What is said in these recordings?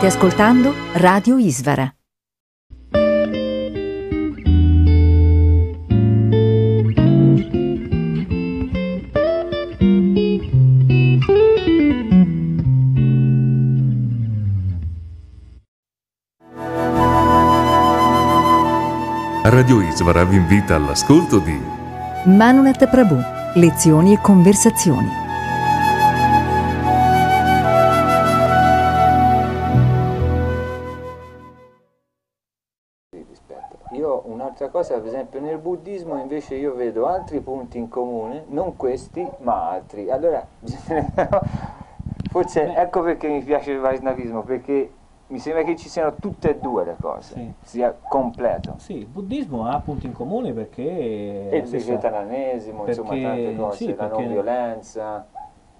State ascoltando Radio Isvara. Radio Isvara vi invita all'ascolto di Manunet Prabhu, lezioni e conversazioni. Esempio nel buddismo invece io vedo altri punti in comune, non questi, ma altri. Allora, forse ecco perché mi piace il Vaisnavismo, perché mi sembra che ci siano tutte e due le cose, sì. sia completo. Sì, il buddismo ha punti in comune perché... E il vegetarianesimo, insomma tante cose, sì, la non violenza.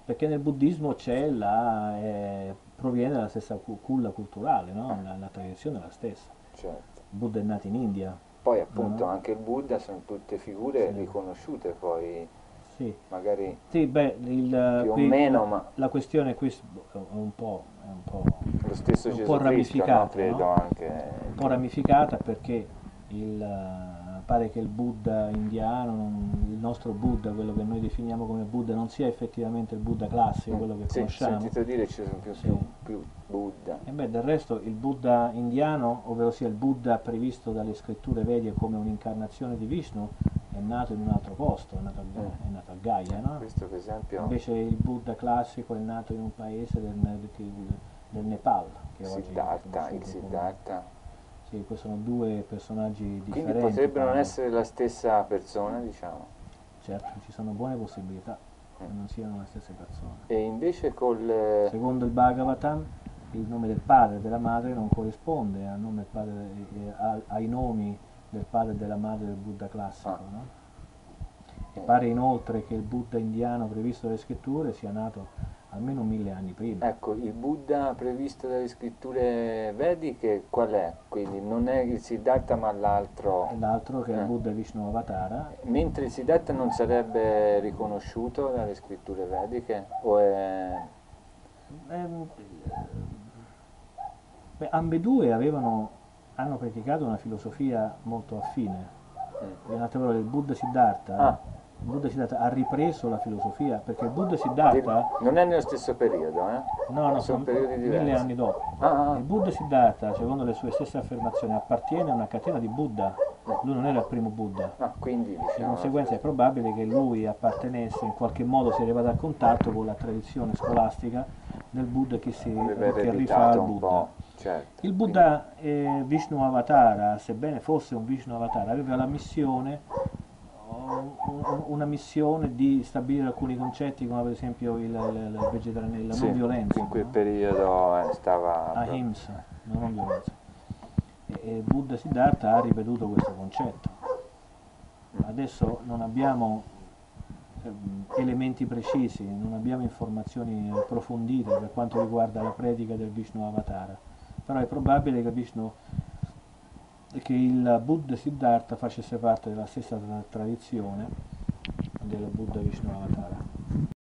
Perché nel buddismo c'è la... Eh, proviene dalla stessa culla culturale, no? la, la tradizione è la stessa. Certo. Buddha è nato in India, poi appunto uh-huh. anche il Buddha sono tutte figure sì. riconosciute poi, sì. magari sì, beh, il, più qui, o meno, ma... La questione qui è un po', è un po', lo stesso un Gesù po ramificata, no? no? anche. Un po' ramificata perché il pare che il Buddha indiano, il nostro Buddha, quello che noi definiamo come Buddha, non sia effettivamente il Buddha classico, quello che sì, conosciamo. Sì, sentito dire ci sono più, sì. più, più Buddha. E beh, del resto il Buddha indiano, ovvero sia il Buddha previsto dalle scritture vedie come un'incarnazione di Vishnu, è nato in un altro posto, è nato a, mm. è nato a Gaia, no? Questo per esempio... Invece il Buddha classico è nato in un paese del, del, del Nepal. Che Siddhartha, il Siddhartha. Sì, questi sono due personaggi differenti. Quindi potrebbero non essere la stessa persona, diciamo. Certo, ci sono buone possibilità che mm. non siano le stesse persone. E invece col... Secondo il Bhagavatam, il nome del padre e della madre non corrisponde al nome padre, eh, ai nomi del padre e della madre del Buddha classico. Ah. No? Pare inoltre che il Buddha indiano previsto dalle scritture sia nato almeno mille anni prima. Ecco, il Buddha previsto dalle scritture vediche qual è? Quindi non è il Siddhartha ma l'altro... L'altro che è il eh. Buddha Vishnu Avatara. Mentre il Siddhartha non sarebbe riconosciuto dalle scritture vediche? O è... Ehm, beh, ambedue avevano, hanno praticato una filosofia molto affine. Mm. In altre parole, il Buddha Siddhartha... Ah Buddha Siddhartha ha ripreso la filosofia, perché il Buddha Siddhartha... Non è nello stesso periodo, eh? No, no, sono, periodi diversi. mille anni dopo. Ah, ah, ah. Il Buddha Siddhartha, secondo le sue stesse affermazioni, appartiene a una catena di Buddha. Lui non era il primo Buddha. Ah, quindi, diciamo, di conseguenza è probabile che lui appartenesse, in qualche modo si è arrivato a contatto con la tradizione scolastica del Buddha che, si, che rifà al Buddha. Certo, il Buddha eh, Vishnu Avatara, sebbene fosse un Vishnu Avatara, aveva la missione una missione di stabilire alcuni concetti come per esempio il, il, il vegetarianismo, la sì, non violenza. In quel no? periodo eh, stava... Ahimsa, la non violenza. E, e Buddha Siddhartha ha ripetuto questo concetto. Adesso non abbiamo ehm, elementi precisi, non abbiamo informazioni approfondite per quanto riguarda la predica del Vishnu Avatara, però è probabile che Vishnu che il Buddha Siddhartha facesse parte della stessa tradizione del Buddha Vishnu Avatara.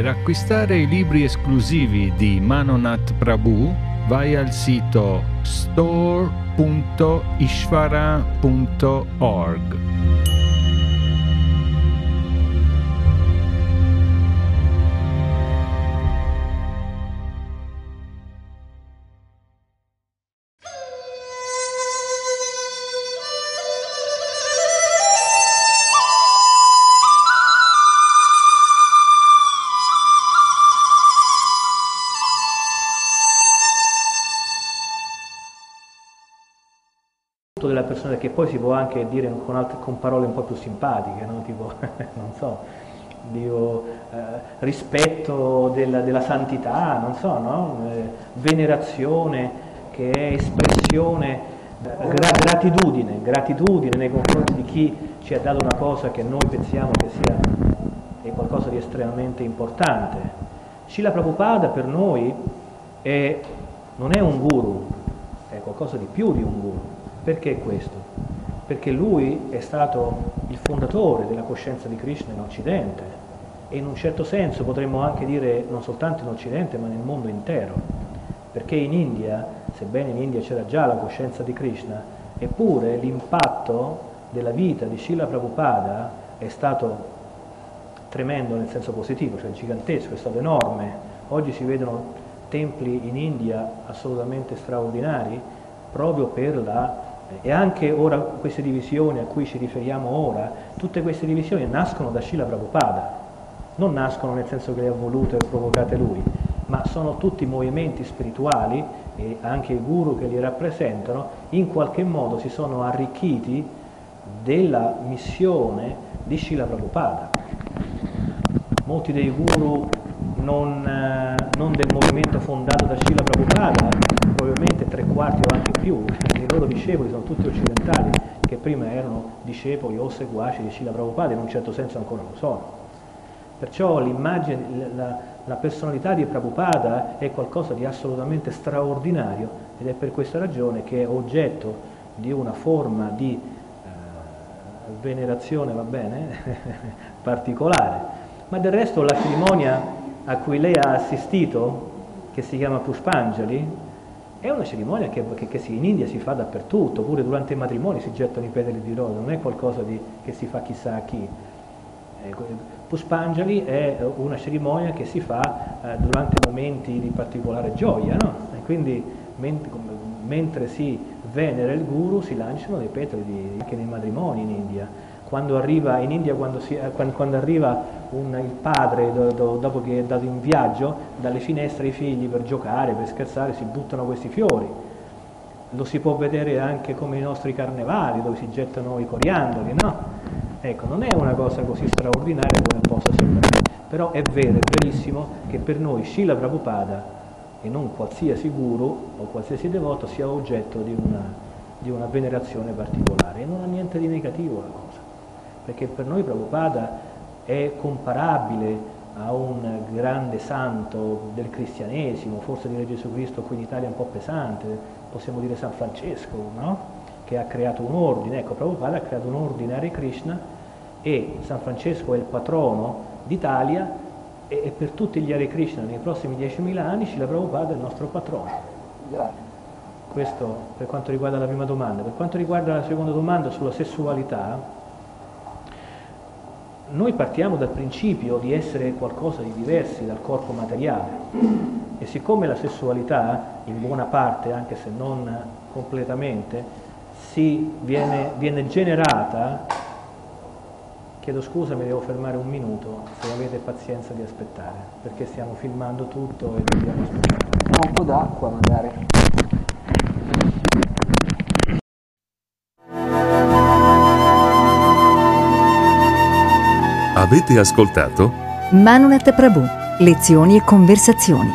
Per acquistare i libri esclusivi di Manonat Prabhu vai al sito store.ishvara.org. della persona che poi si può anche dire con, altre, con parole un po' più simpatiche, no? tipo, non so, dico, eh, rispetto della, della, santità, non so, no? eh, venerazione che è espressione, gra- gratitudine, gratitudine nei confronti di chi ci ha dato una cosa che noi pensiamo che sia qualcosa di estremamente importante. Srila Prabhupada per noi è, non è un guru, è qualcosa di più di un guru perché questo? Perché lui è stato il fondatore della coscienza di Krishna in Occidente e in un certo senso potremmo anche dire non soltanto in Occidente ma nel mondo intero, perché in India, sebbene in India c'era già la coscienza di Krishna, eppure l'impatto della vita di Srila Prabhupada è stato tremendo nel senso positivo, cioè gigantesco, è stato enorme. Oggi si vedono templi in India assolutamente straordinari proprio per la e anche ora queste divisioni a cui ci riferiamo ora, tutte queste divisioni nascono da Srila Prabhupada, non nascono nel senso che le ha volute e provocate lui, ma sono tutti movimenti spirituali e anche i guru che li rappresentano in qualche modo si sono arricchiti della missione di Srila Prabhupada. Molti dei guru non, eh, non del movimento fondato da Srila Prabhupada, probabilmente tre quarti o anche più, i loro discepoli sono tutti occidentali, che prima erano discepoli o seguaci di Srila Prabhupada, in un certo senso ancora lo sono. Perciò l'immagine, la, la personalità di Prabhupada è qualcosa di assolutamente straordinario ed è per questa ragione che è oggetto di una forma di eh, venerazione, va bene, particolare. Ma del resto la cerimonia a cui lei ha assistito, che si chiama Pushpanjali, è una cerimonia che, che, che si, in India si fa dappertutto, pure durante i matrimoni si gettano i petali di rosa, non è qualcosa di, che si fa chissà a chi. Ecco, Pushpanjali è una cerimonia che si fa eh, durante momenti di particolare gioia, no? Quindi ment mentre si venera il guru si lanciano dei petali di, anche nei matrimoni in India. Quando arriva in India, quando, si, eh, quando, quando arriva un, il padre do, do, dopo che è andato in viaggio, dalle finestre i figli per giocare, per scherzare, si buttano questi fiori. Lo si può vedere anche come i nostri carnevali, dove si gettano i coriandoli, no? Ecco, non è una cosa così straordinaria come possa sembrare, però è vero, è verissimo che per noi Srila Prabhupada e non qualsiasi guru o qualsiasi devoto sia oggetto di una, di una venerazione particolare e non ha niente di negativo la cosa perché per noi Prabhupada è comparabile a un grande santo del cristianesimo, forse dire Gesù Cristo qui in Italia è un po' pesante, possiamo dire San Francesco, no? che ha creato un ordine, ecco Prabhupada ha creato un ordine Hare Krishna e San Francesco è il patrono d'Italia e, e per tutti gli Hare Krishna nei prossimi 10.000 anni Srila Prabhupada è il nostro patrono. Questo per quanto riguarda la prima domanda. Per quanto riguarda la seconda domanda sulla sessualità, noi partiamo dal principio di essere qualcosa di diversi dal corpo materiale e siccome la sessualità, in buona parte, anche se non completamente, viene, viene generata, chiedo scusa, mi devo fermare un minuto, se avete pazienza di aspettare, perché stiamo filmando tutto e dobbiamo aspettare. Un po' d'acqua magari. Avete ascoltato? Manunet Prabhu, lezioni e conversazioni.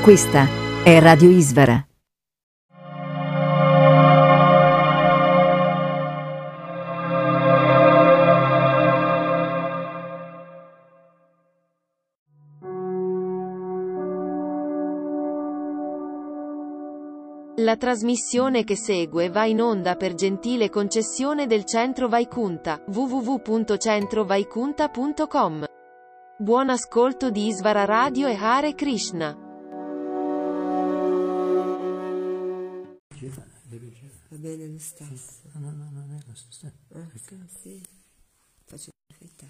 Questa è Radio Isvara. La trasmissione che segue va in onda per gentile concessione del Centro Vaikunta, www.centrovaikunta.com. Buon ascolto di Isvara Radio e Hare Krishna. Va bene lo stesso. No, no, no, non è lo stesso. Ah, sì, sì. Faccio perfetta.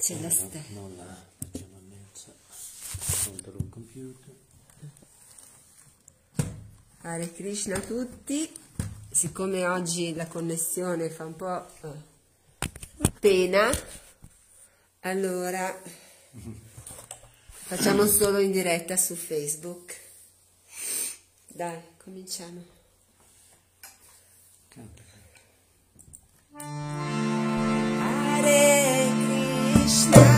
C'è la stessa. Non la facciamo a mezzo contro un computer. Hare Krishna a tutti. Siccome oggi la connessione fa un po' eh, pena, allora facciamo solo in diretta su Facebook. Dai, cominciamo. Hare Krishna,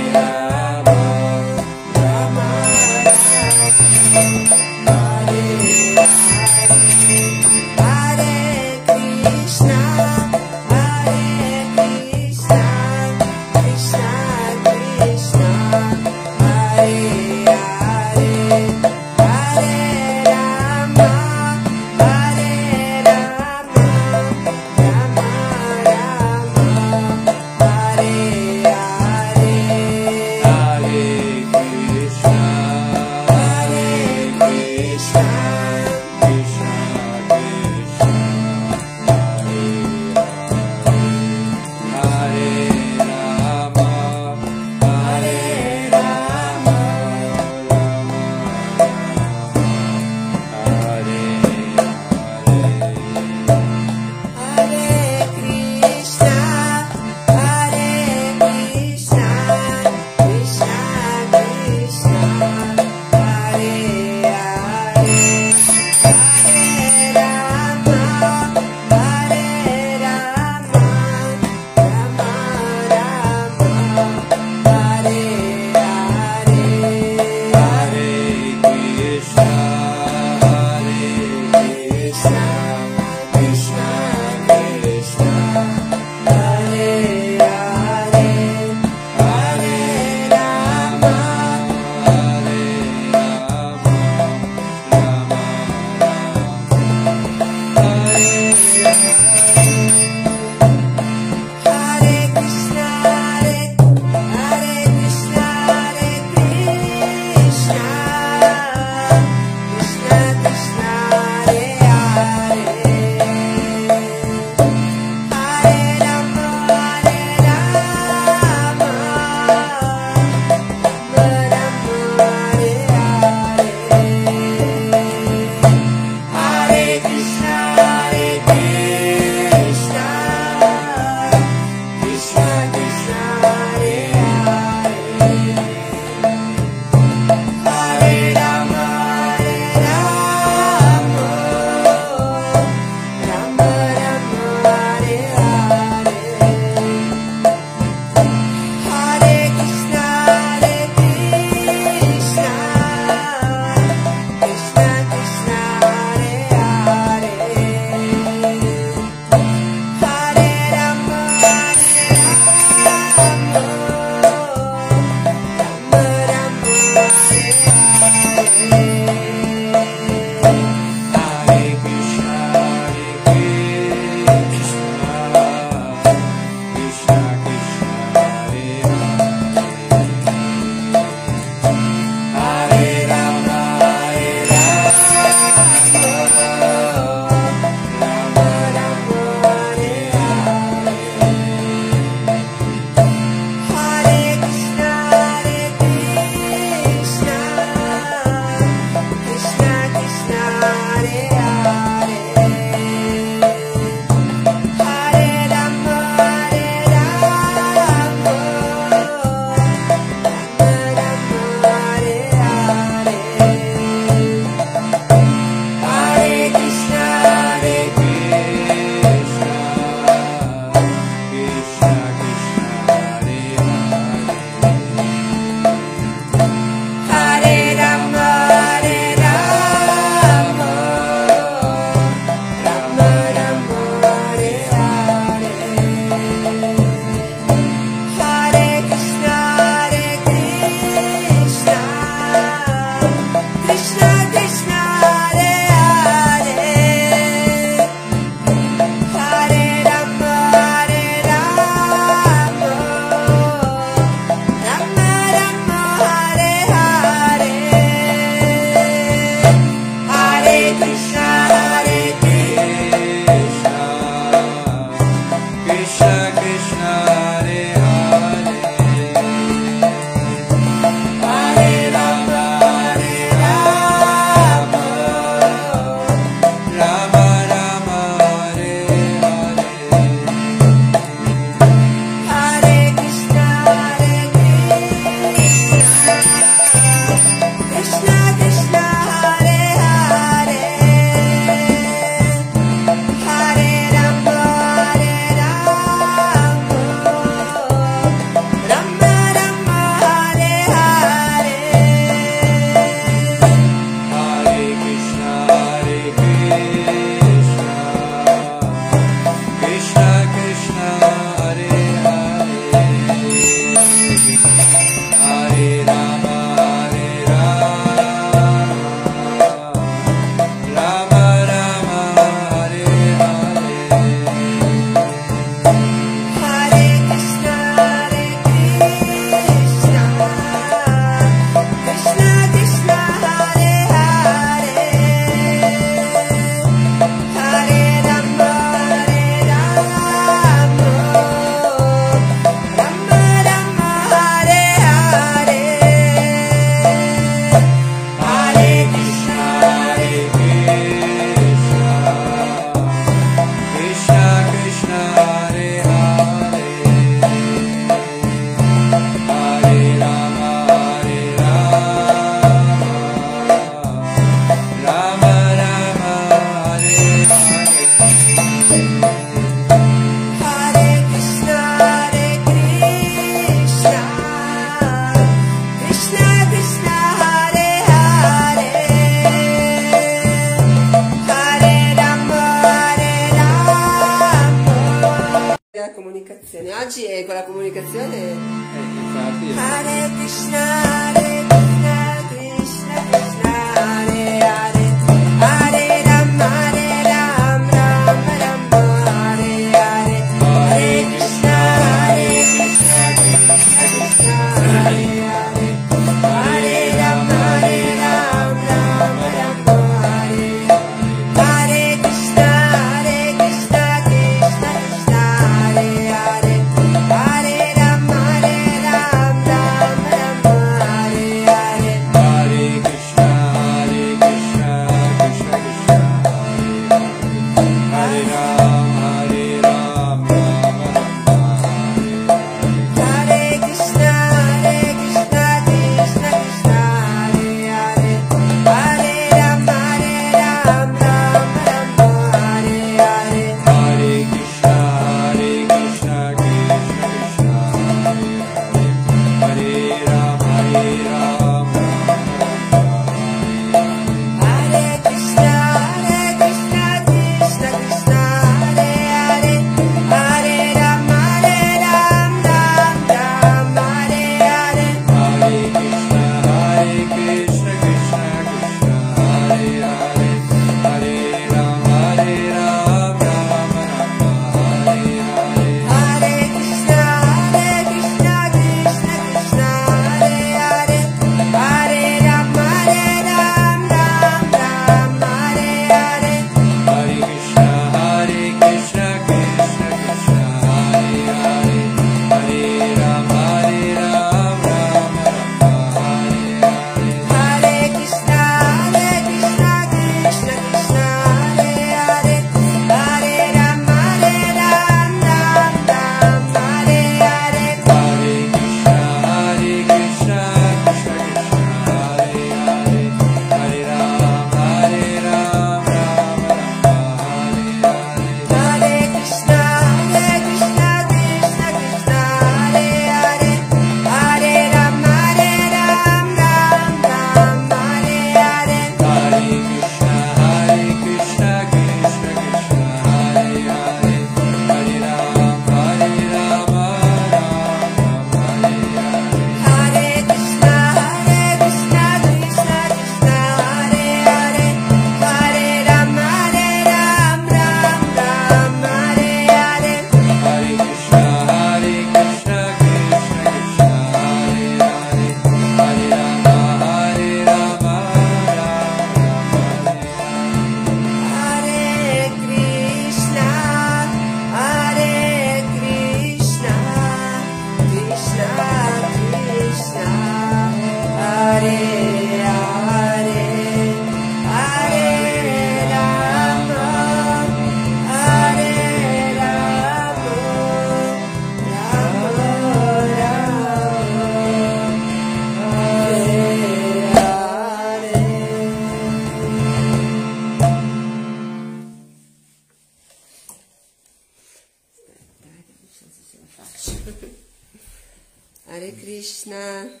Hare Krishna. Hare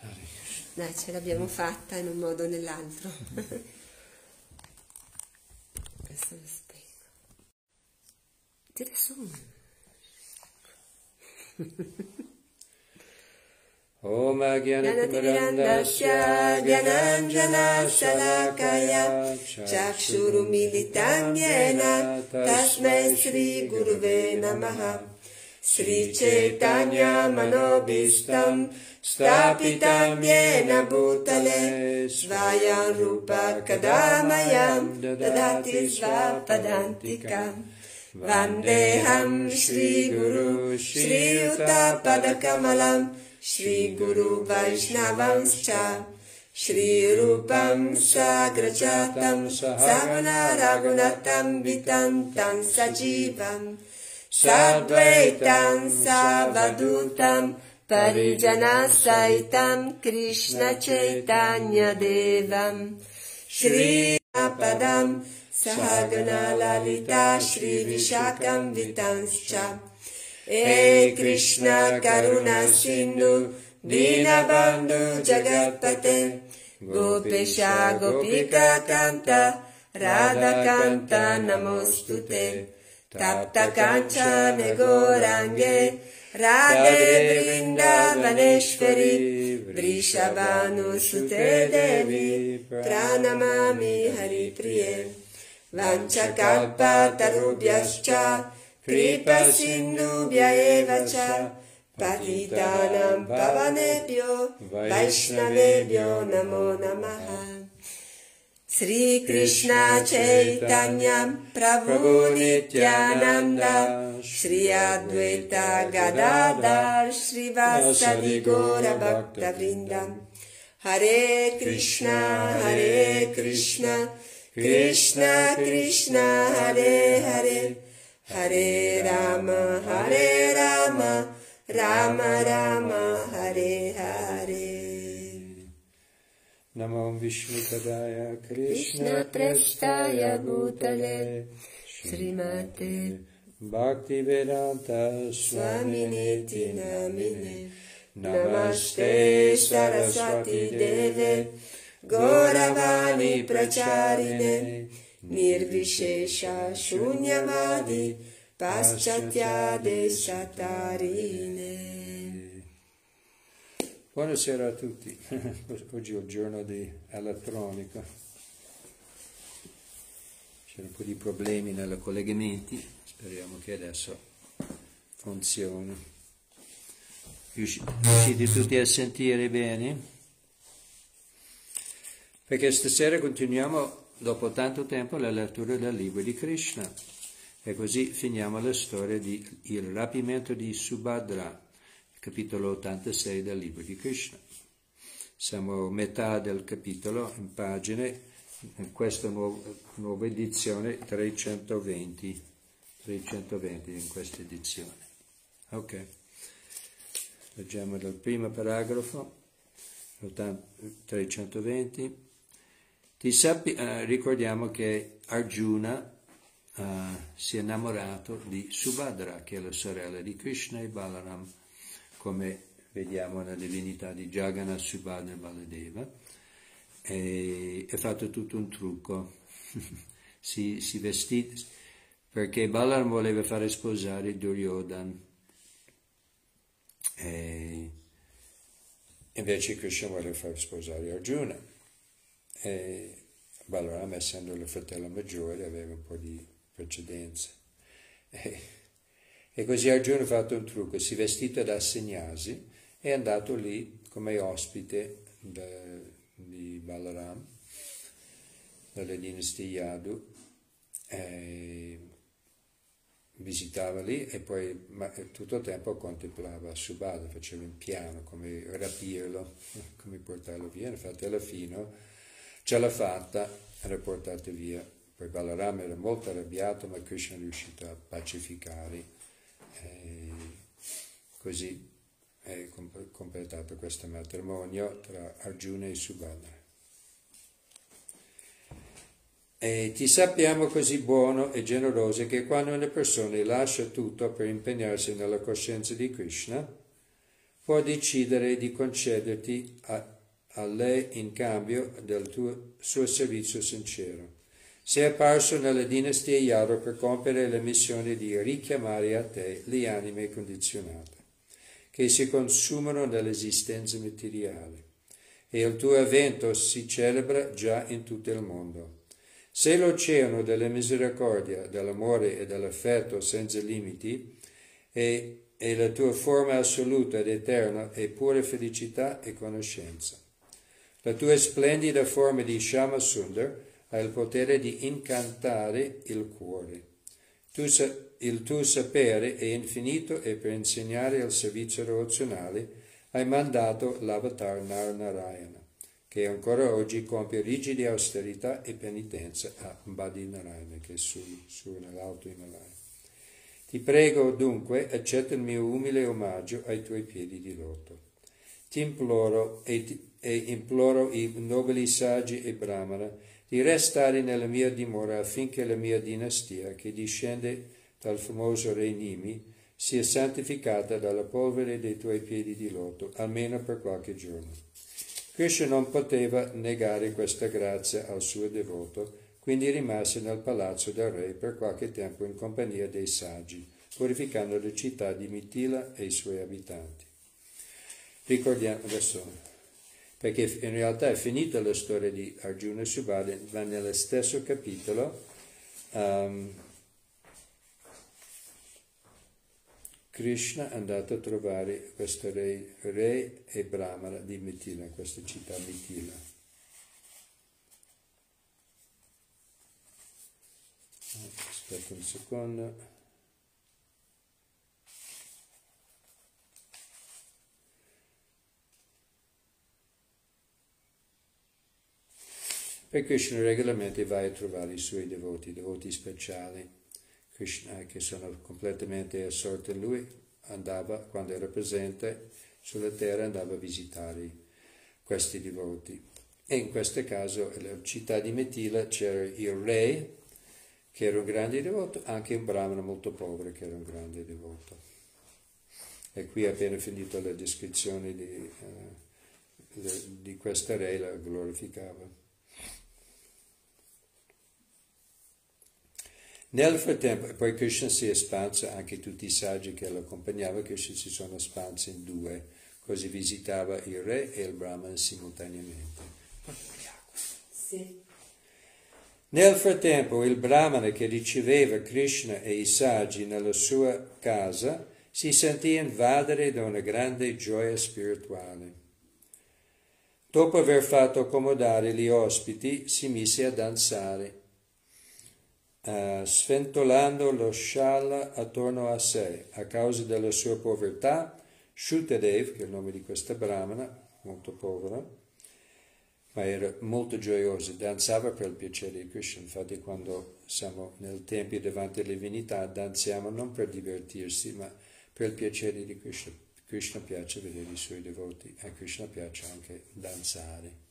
Krishna. Dai, ce l'abbiamo fatta in un modo o nell'altro. Questo lo spengo. Tira su. ॐ ज्ञानतिमिरन्दस्य ज्ञानाञ्जनशलाकया चक्षुरुमिलितान्येन तस्मै श्रीगुरुवे नमः श्रीचैतन्यमनोभीष्टम् चेतान्या येन भूतले स्वाया रूपा कदा मया ददाति स्वापदान्तिकाम् वन्देऽहम् श्रीगुरु श्रीयुतापदकमलम् श्रीगुरुवैष्णवंश्च कमलम् श्रीगुरु वैष्णवंश्च श्रीरूपम् स्वाग्रजा तम् सणुणतम् वितम् तम् सजीवम् त्वेतांसावधूतम् सावधूतं सैतम् कृष्णचैतन्यदेवम् चैतन्य देवम् श्रीपदम् सहजना ललिता श्रीविशाकम् वितांश्च कृष्ण करुणा सिन्नु दीनबाण्डु जगत्पते गोपेशा गोपिकान्त कान्ता राधकान्त नमोऽस्तु ते प्त काञ्च निगोराङ्गे राधे वृन्दावनेश्वरि वृषभानुसुते देवी प्रनमामि हरिप्रिये वाकल्पातरुभ्यश्च कृपसिन्धुभ्य एव च पतितानां पवनेभ्यो वैष्णवेभ्यो नमो नमः श्रीकृष्ण चैतन्यम् प्रभो नित्यानन्द श्री अद्वैत गदा श्रीवासरि गौरभक्तवृन्दम् हरे कृष्ण हरे कृष्ण कृष्ण कृष्ण हरे हरे हरे राम हरे राम राम राम हरे Hare Namo Vishnu Padaya Krishna Prestaya Bhutale. Srimate Bhakti Vedanta Swami Niti Namaste Saraswati Deve. Goravani Pracharine. Nirvishesha Shunyavadi. Paschatyade Satarine. Buonasera a tutti. Oggi è il giorno di elettronica. C'era un po' di problemi nei collegamenti, speriamo che adesso funzioni. Riusci- Riuscite tutti a sentire bene? Perché stasera continuiamo dopo tanto tempo la lettura del libro di Krishna e così finiamo la storia di Il rapimento di Subhadra, capitolo 86 del libro di Krishna. Siamo a metà del capitolo in pagine, in questa nuova, nuova edizione 320, 320 in questa edizione. Ok, leggiamo dal primo paragrafo, 80 320. Ti sappi, eh, ricordiamo che Arjuna eh, si è innamorato di Subhadra, che è la sorella di Krishna e Balaram, come vediamo nella divinità di Jagannath, Subhadra Baladeva, e ha fatto tutto un trucco. si, si vestì perché Balaram voleva fare sposare Duryodhan. E invece Krishna voleva fare sposare Arjuna. E Balaram, essendo il fratello maggiore, aveva un po' di precedenza. E, e così Arjuna ha fatto un trucco, si è vestito da Sannyasi e è andato lì come ospite di Balaram, dalla dinastia Yadu, e visitava lì e poi ma, tutto il tempo contemplava Subhadra, faceva un piano come rapirlo, come portarlo via, infatti alla fine ce l'ha fatta, era portato via. Poi Balaram era molto arrabbiato, ma Krishna è riuscito a pacificare. E così è com- completato questo matrimonio tra Arjuna e Subhadra. E ti sappiamo così buono e generoso che quando una persona lascia tutto per impegnarsi nella coscienza di Krishna, può decidere di concederti a, a lei in cambio del tuo, suo servizio sincero. Sei apparso nella dinastia Yaro per compiere la missione di richiamare a te le anime condizionate, che si consumano nell'esistenza materiale, e il tuo evento si celebra già in tutto il mondo. Se l'oceano della misericordia, dell'amore e dell'affetto senza limiti è, è la tua forma assoluta ed eterna e pura felicità e conoscenza. La tua splendida forma di Shama Sundar ha il potere di incantare il cuore. Il tuo sapere è infinito e per insegnare il servizio devozionale hai mandato l'avatar Nar Narayana, che ancora oggi compie rigide austerità e penitenza a Badi Narayana, che è su, su nell'alto Himalaya. Ti prego dunque, accetta il mio umile omaggio ai tuoi piedi di loto. Ti imploro e, ti- e imploro i nobili saggi e brahmana di restare nella mia dimora affinché la mia dinastia, che discende dal famoso re Nimi, sia santificata dalla polvere dei tuoi piedi di loto, almeno per qualche giorno. Krishna non poteva negare questa grazia al suo devoto, quindi rimase nel palazzo del re per qualche tempo in compagnia dei saggi, purificando la città di Mitila e i suoi abitanti. Ricordiamo adesso, perché in realtà è finita la storia di Arjuna e Subhadra, ma nello stesso capitolo um, Krishna è andato a trovare questo re, re e Brahmana di Mitila, questa città Mitila. Aspetta un secondo. Per Krishna regolarmente vai a trovare i suoi devoti, devoti speciali. Krishna, che sono completamente assorti in lui, andava, quando era presente sulla terra, andava a visitare questi devoti. E in questo caso, nella città di Metila, c'era il re, che era un grande devoto, anche un brahmano molto povero, che era un grande devoto. E qui appena finito la descrizione di, eh, di questa re, la glorificava. Nel frattempo, poi Krishna si è espanso, anche tutti i saggi che lo accompagnavano, Krishna si sono espansi in due, così visitava il re e il brahman simultaneamente. Sì. Nel frattempo il brahmana che riceveva Krishna e i saggi nella sua casa si sentì invadere da una grande gioia spirituale. Dopo aver fatto accomodare gli ospiti, si mise a danzare sventolando lo scialla attorno a sé. A causa della sua povertà, Shutadev, che è il nome di questa brahmana, molto povera, ma era molto gioiosa, danzava per il piacere di Krishna. Infatti quando siamo nel tempio davanti alle divinità, danziamo non per divertirsi, ma per il piacere di Krishna. Krishna piace vedere i suoi devoti, a Krishna piace anche danzare.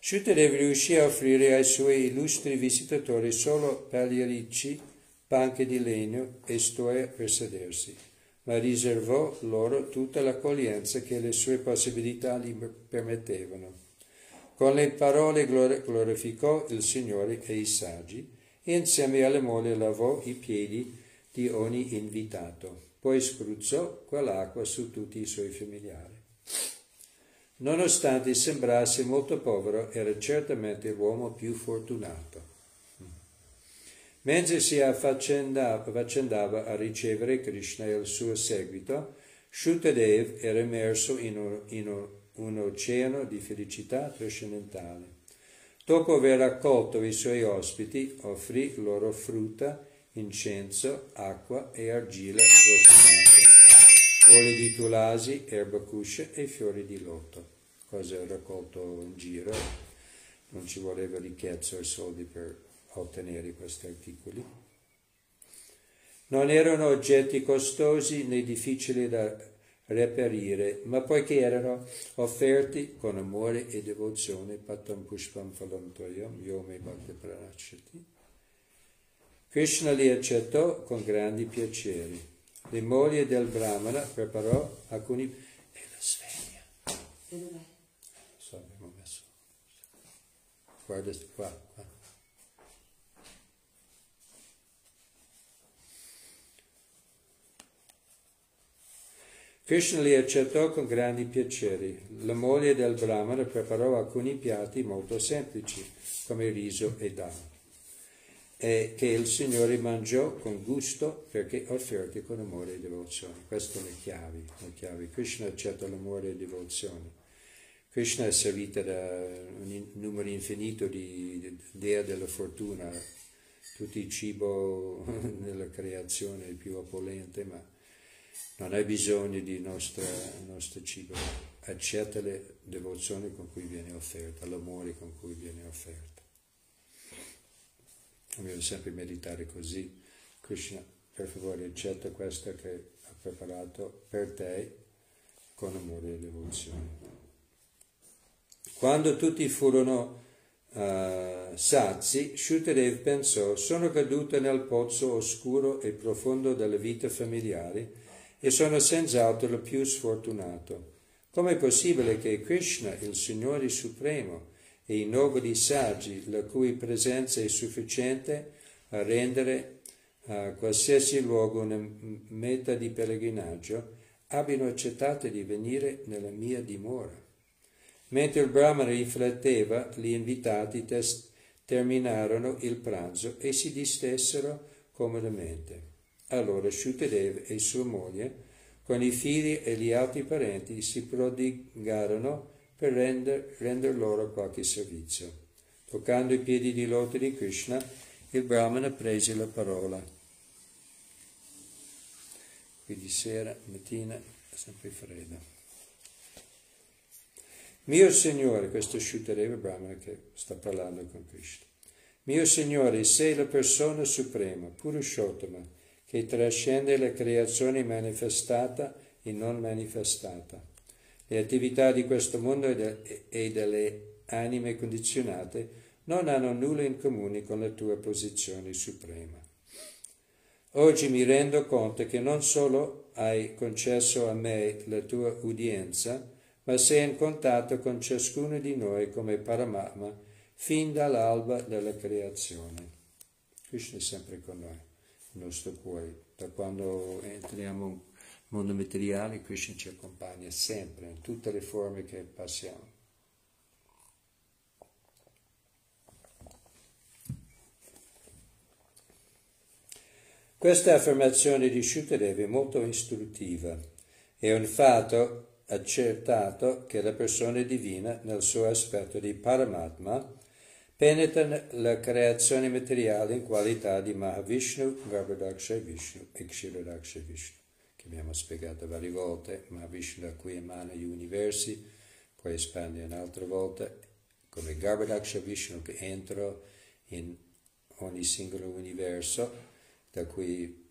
Shutadev riuscì a offrire ai suoi illustri visitatori solo pagliaricci, panche di legno e stoie per sedersi, ma riservò loro tutta l'accoglienza che le sue possibilità gli permettevano. Con le parole glorificò il Signore e i saggi e insieme alle mogli lavò i piedi di ogni invitato, poi spruzzò quell'acqua su tutti i suoi familiari. Nonostante sembrasse molto povero, era certamente l'uomo più fortunato. Mentre si affaccendava a ricevere Krishna e il suo seguito, Shukadev era immerso in un, in un, oceano di felicità trascendentale. Dopo aver accolto i suoi ospiti, offrì loro frutta, incenso, acqua e argilla profumata, olio di tulasi, erba cuscia e fiori di loto. Cosa ho raccolto in giro, non ci voleva ricchezza o soldi per ottenere questi articoli. Non erano oggetti costosi né difficili da reperire, ma poiché erano offerti con amore e devozione, patam pushpam phalantoyam, yome bhakti pranachati, Krishna li accettò con grandi piaceri. Le mogli del Brahmana preparò alcuni... e la sveglia. So, abbiamo messo... Guarda qua, qua. Krishna li accettò con grandi piaceri. La moglie del Brahmana preparò alcuni piatti molto semplici, come riso e dal, e che il Signore mangiò con gusto perché offerti con amore e devozione. Queste sono le chiavi, le chiavi. Krishna accetta l'amore e devozione. Krishna è servita da un numero infinito di dea della fortuna, tutto il cibo nella creazione è più opulente, ma non hai bisogno di nostra, nostro cibo, accetta le devozioni con cui viene offerta, l'amore con cui viene offerta. Dobbiamo sempre meditare così. Krishna, per favore, accetta questa che ha preparato per te con amore e devozione. Quando tutti furono uh, sazi, Shutadev pensò, sono caduto nel pozzo oscuro e profondo della vita familiare e sono senz'altro il più sfortunato. Com'è possibile che Krishna, il Signore Supremo, e i nobili saggi, la cui presenza è sufficiente, a rendere a qualsiasi luogo una meta di pellegrinaggio, abbiano accettato di venire nella mia dimora. Mentre il Brahmana rifletteva, gli invitati tes- terminarono il pranzo e si distessero comodamente. Allora Shutadeva e sua moglie, con i figli e gli altri parenti, si prodigarono per render, render loro qualche servizio. Toccando i piedi di loto di Krishna, il Brahmana prese la parola. Quindi sera, mattina, sempre freddo. Mio Signore, questo Shutadeva Brahmana che sta parlando con Krishna. Mio Signore, sei la persona suprema, Purushottama, che trascende la creazione manifestata e non manifestata. Le attività di questo mondo e de- delle anime condizionate non hanno nulla in comune con la tua posizione suprema. Oggi mi rendo conto che non solo hai concesso a me la tua udienza, ma sei in contatto con ciascuno di noi come Paramatma fin dall'alba della creazione. Krishna è sempre con noi, il nostro cuore. Da quando entriamo nel mondo materiale, Krishna ci accompagna sempre, in tutte le forme che passiamo. Questa affermazione di Shukadeva è molto istruttiva. È un fatto accertato che la persona divina, nel suo aspetto di Paramatma, penetra la creazione materiale in qualità di Mahavishnu, Garbhodaksha Vishnu e Kshirodaksha Vishnu, che abbiamo spiegato varie volte, Mahavishnu da cui emana gli universi, poi espande un'altra volta, come Garbhodaksha Vishnu che entra in ogni singolo universo, da cui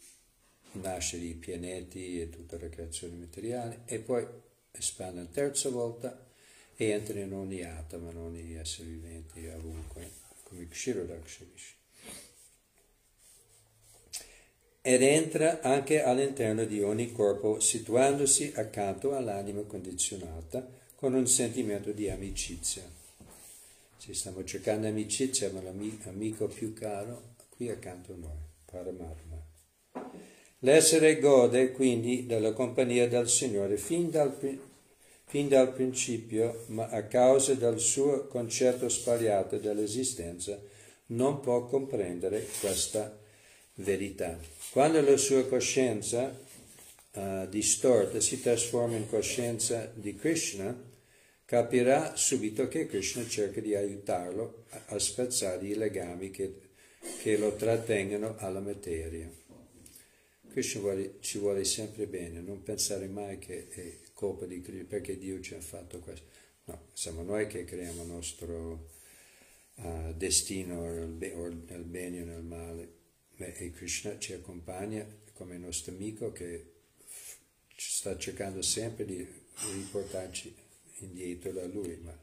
nasce i pianeti e tutta la creazione materiale, e poi espande una terza volta e entra in ogni atomo, in ogni essere vivente, ovunque, come Kshirodaksha Vishnu. Ed entra anche all'interno di ogni corpo, situandosi accanto all'anima condizionata con un sentimento di amicizia. Se stiamo cercando amicizia, ma l'amico più caro qui accanto a noi, Paramatma. L'essere gode quindi della compagnia del Signore fin dal, fin dal principio, ma a causa del suo concetto sbagliato dell'esistenza non può comprendere questa verità. Quando la sua coscienza uh, distorta si trasforma in coscienza di Krishna, capirà subito che Krishna cerca di aiutarlo a, a spezzare i legami che, che lo trattengono alla materia. Krishna vuole, ci vuole sempre bene, non pensare mai che è colpa di Krishna perché Dio ci ha fatto questo. No, siamo noi che creiamo il nostro uh, destino o nel bene o nel male. E Krishna ci accompagna come nostro amico che sta cercando sempre di riportarci indietro da lui, ma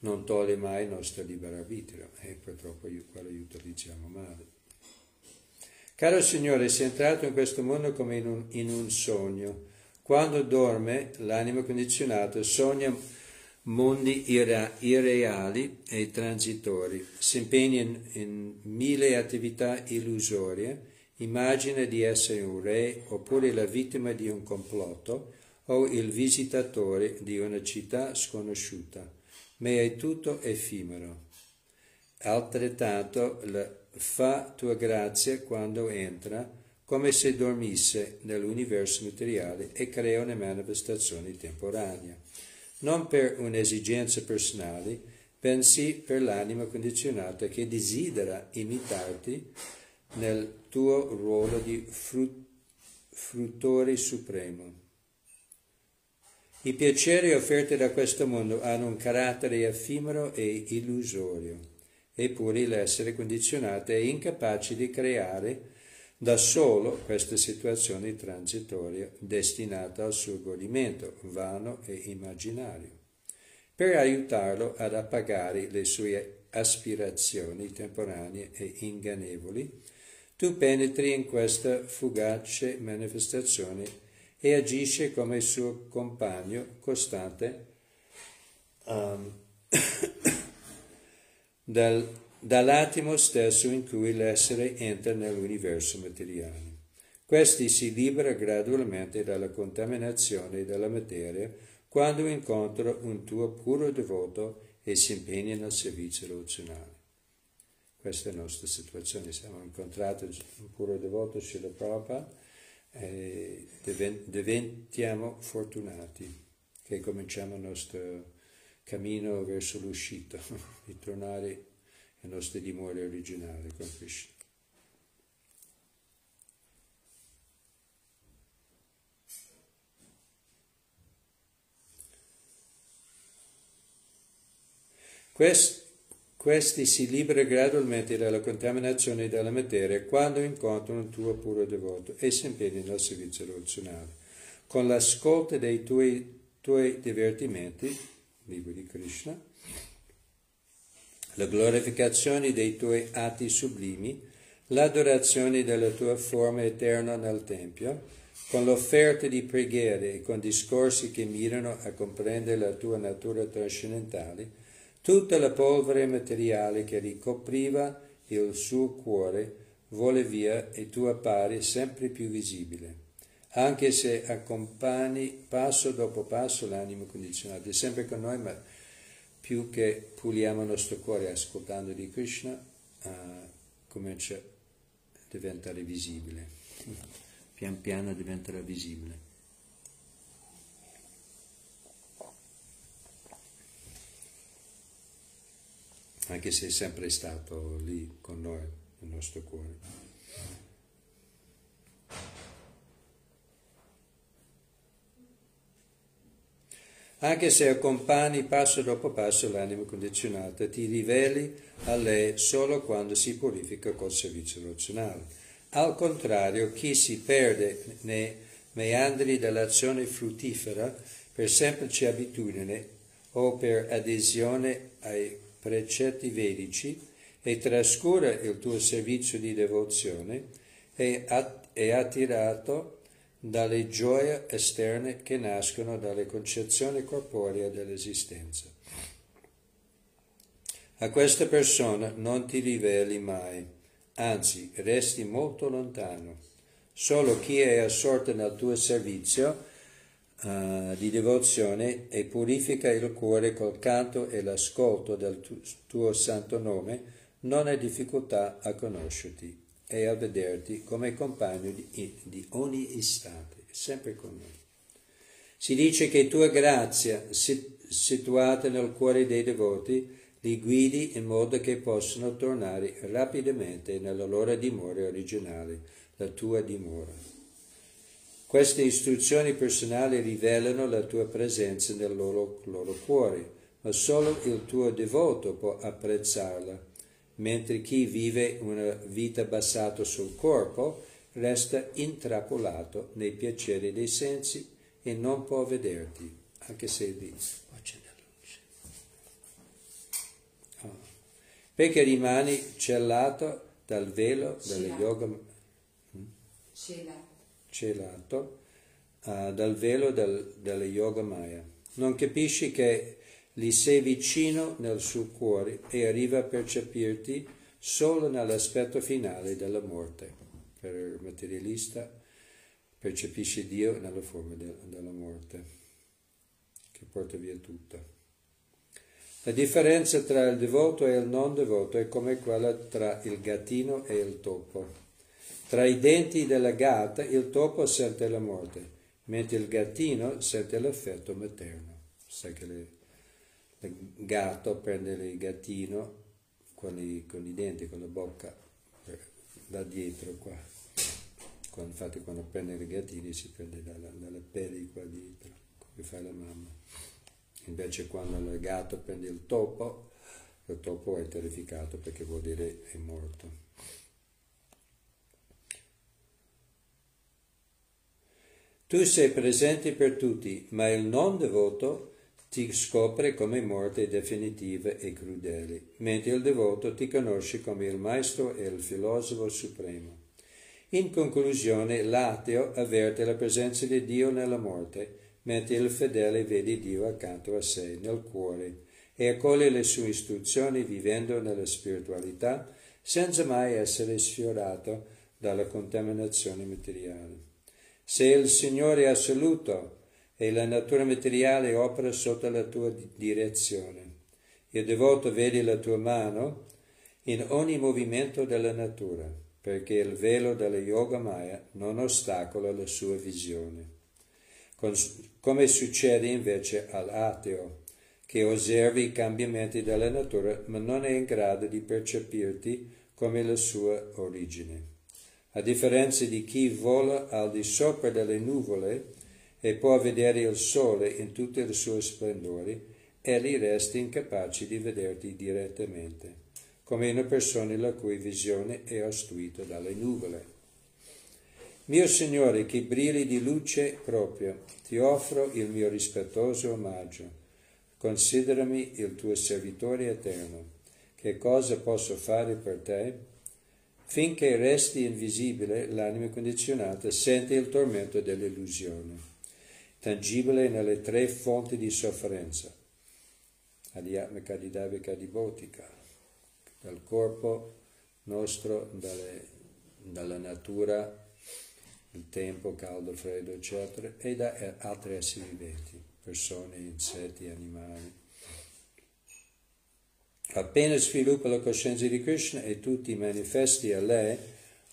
non toglie mai il nostro libero arbitrio e purtroppo quello li utilizziamo male. Caro Signore, sei entrato in questo mondo come in un, in un sogno. Quando dorme, l'anima condizionata sogna mondi ira- irreali e transitori, si impegna in, in mille attività illusorie, immagina di essere un re oppure la vittima di un complotto o il visitatore di una città sconosciuta, ma è tutto effimero. Altrettanto fa tua grazia quando entra, come se dormisse nell'universo materiale e crea una manifestazione temporanea non per un'esigenza personale, bensì per l'anima condizionata che desidera imitarti nel tuo ruolo di frut- fruttore supremo. I piaceri offerti da questo mondo hanno un carattere effimero e illusorio, eppure l'essere condizionato è incapace di creare da solo questa situazione transitoria destinata al suo godimento, vano e immaginario. Per aiutarlo ad appagare le sue aspirazioni temporanee e ingannevoli, tu penetri in questa fugace manifestazione e agisci come suo compagno costante um, del dall'attimo stesso in cui l'essere entra nell'universo materiale. Questi si libera gradualmente dalla contaminazione della materia quando incontra un tuo puro devoto e si impegna nel servizio devozionale. Questa è la nostra situazione, siamo incontrati un puro devoto Srila Prabhupada e diven- diventiamo fortunati che cominciamo il nostro cammino verso l'uscita, di tornare alle nostre dimore originali con Krishna. Quest- questi si libera gradualmente dalla contaminazione della materia quando incontrano un tuo puro devoto e si impegnano nel servizio devozionale. Con l'ascolto dei tuoi, tuoi divertimenti, libro di Krishna, la glorificazione dei tuoi atti sublimi, l'adorazione della tua forma eterna nel Tempio, con l'offerta di preghiere e con discorsi che mirano a comprendere la tua natura trascendentale, tutta la polvere materiale che ricopriva il suo cuore vola via e tu appari sempre più visibile, anche se accompagni passo dopo passo l'animo condizionato. È sempre con noi, ma più che puliamo il nostro cuore ascoltando di Krishna, uh, comincia a diventare visibile. Pian piano diventerà visibile. Anche se è sempre stato lì con noi, nel nostro cuore. Anche se accompagni passo dopo passo l'anima condizionata, ti riveli a lei solo quando si purifica col servizio razionale. Al contrario, chi si perde nei meandri dell'azione fruttifera per semplice abitudine o per adesione ai precetti vedici e trascura il tuo servizio di devozione è, at- è attirato dalle gioie esterne che nascono dalle concezioni corporee dell'esistenza. A questa persona non ti riveli mai, anzi resti molto lontano. Solo chi è assorto nel tuo servizio uh, di devozione e purifica il cuore col canto e l'ascolto del tu- tuo santo nome non ha difficoltà a conoscerti e a vederti come compagno di, di ogni istante, sempre con noi. Si dice che tua grazia, situata nel cuore dei devoti, li guidi in modo che possano tornare rapidamente nella loro dimora originale, la tua dimora. Queste istruzioni personali rivelano la tua presenza nel loro, loro cuore, ma solo il tuo devoto può apprezzarla mentre chi vive una vita basata sul corpo resta intrappolato nei piaceri dei sensi e non può vederti, anche se lì oh, c'è la luce. Oh. Perché rimani cellato dal velo delle Celato. yoga Mm? Celato. celato uh, dal velo del, delle yoga maya. Non capisci che gli sei vicino nel suo cuore e arriva a percepirti solo nell'aspetto finale della morte. Per il materialista percepisce Dio nella forma de- della morte, che porta via tutto. La differenza tra il devoto e il non devoto è come quella tra il gattino e il topo. Tra i denti della gatta il topo sente la morte, mentre il gattino sente l'affetto materno. Sai che le il gatto prende il gattino con i, con i denti, con la bocca eh, da dietro qua. Quando, infatti quando prende i gattini si prende dalla, dalla pelle qua dietro, come fa la mamma. Invece quando il gatto prende il topo, il topo è terrificato perché vuol dire è morto. Tu sei presente per tutti, ma il non devoto ti scopre come morte definitiva e crudele, mentre il devoto ti conosce come il maestro e il filosofo supremo. In conclusione, l'ateo avverte la presenza di Dio nella morte, mentre il fedele vede Dio accanto a sé, nel cuore, e accoglie le sue istruzioni vivendo nella spiritualità senza mai essere sfiorato dalla contaminazione materiale. Se il Signore assoluto e la natura materiale opera sotto la tua di- direzione, il devoto vede la tua mano in ogni movimento della natura, perché il velo della yoga maya non ostacola la sua visione. Come succede invece all'ateo, che osserva i cambiamenti della natura ma non è in grado di percepirti come la sua origine. A differenza di chi vola al di sopra delle nuvole e può vedere il sole in tutti i suoi splendori, egli resta incapace di vederti direttamente, come una persona la cui visione è ostruita dalle nuvole. Mio Signore, che brilli di luce propria, ti offro il mio rispettoso omaggio. Considerami il tuo servitore eterno. Che cosa posso fare per te? Finché resti invisibile, l'anima condizionata sente il tormento dell'illusione, tangibile nelle tre fonti di sofferenza, adiatmika, didavika, dibotica, dal corpo nostro, dalle- dalla natura, il tempo, caldo, freddo, eccetera, e da eh, altri esseri viventi, persone, insetti, animali. Appena sviluppa la coscienza di Krishna e tu ti manifesti a lei,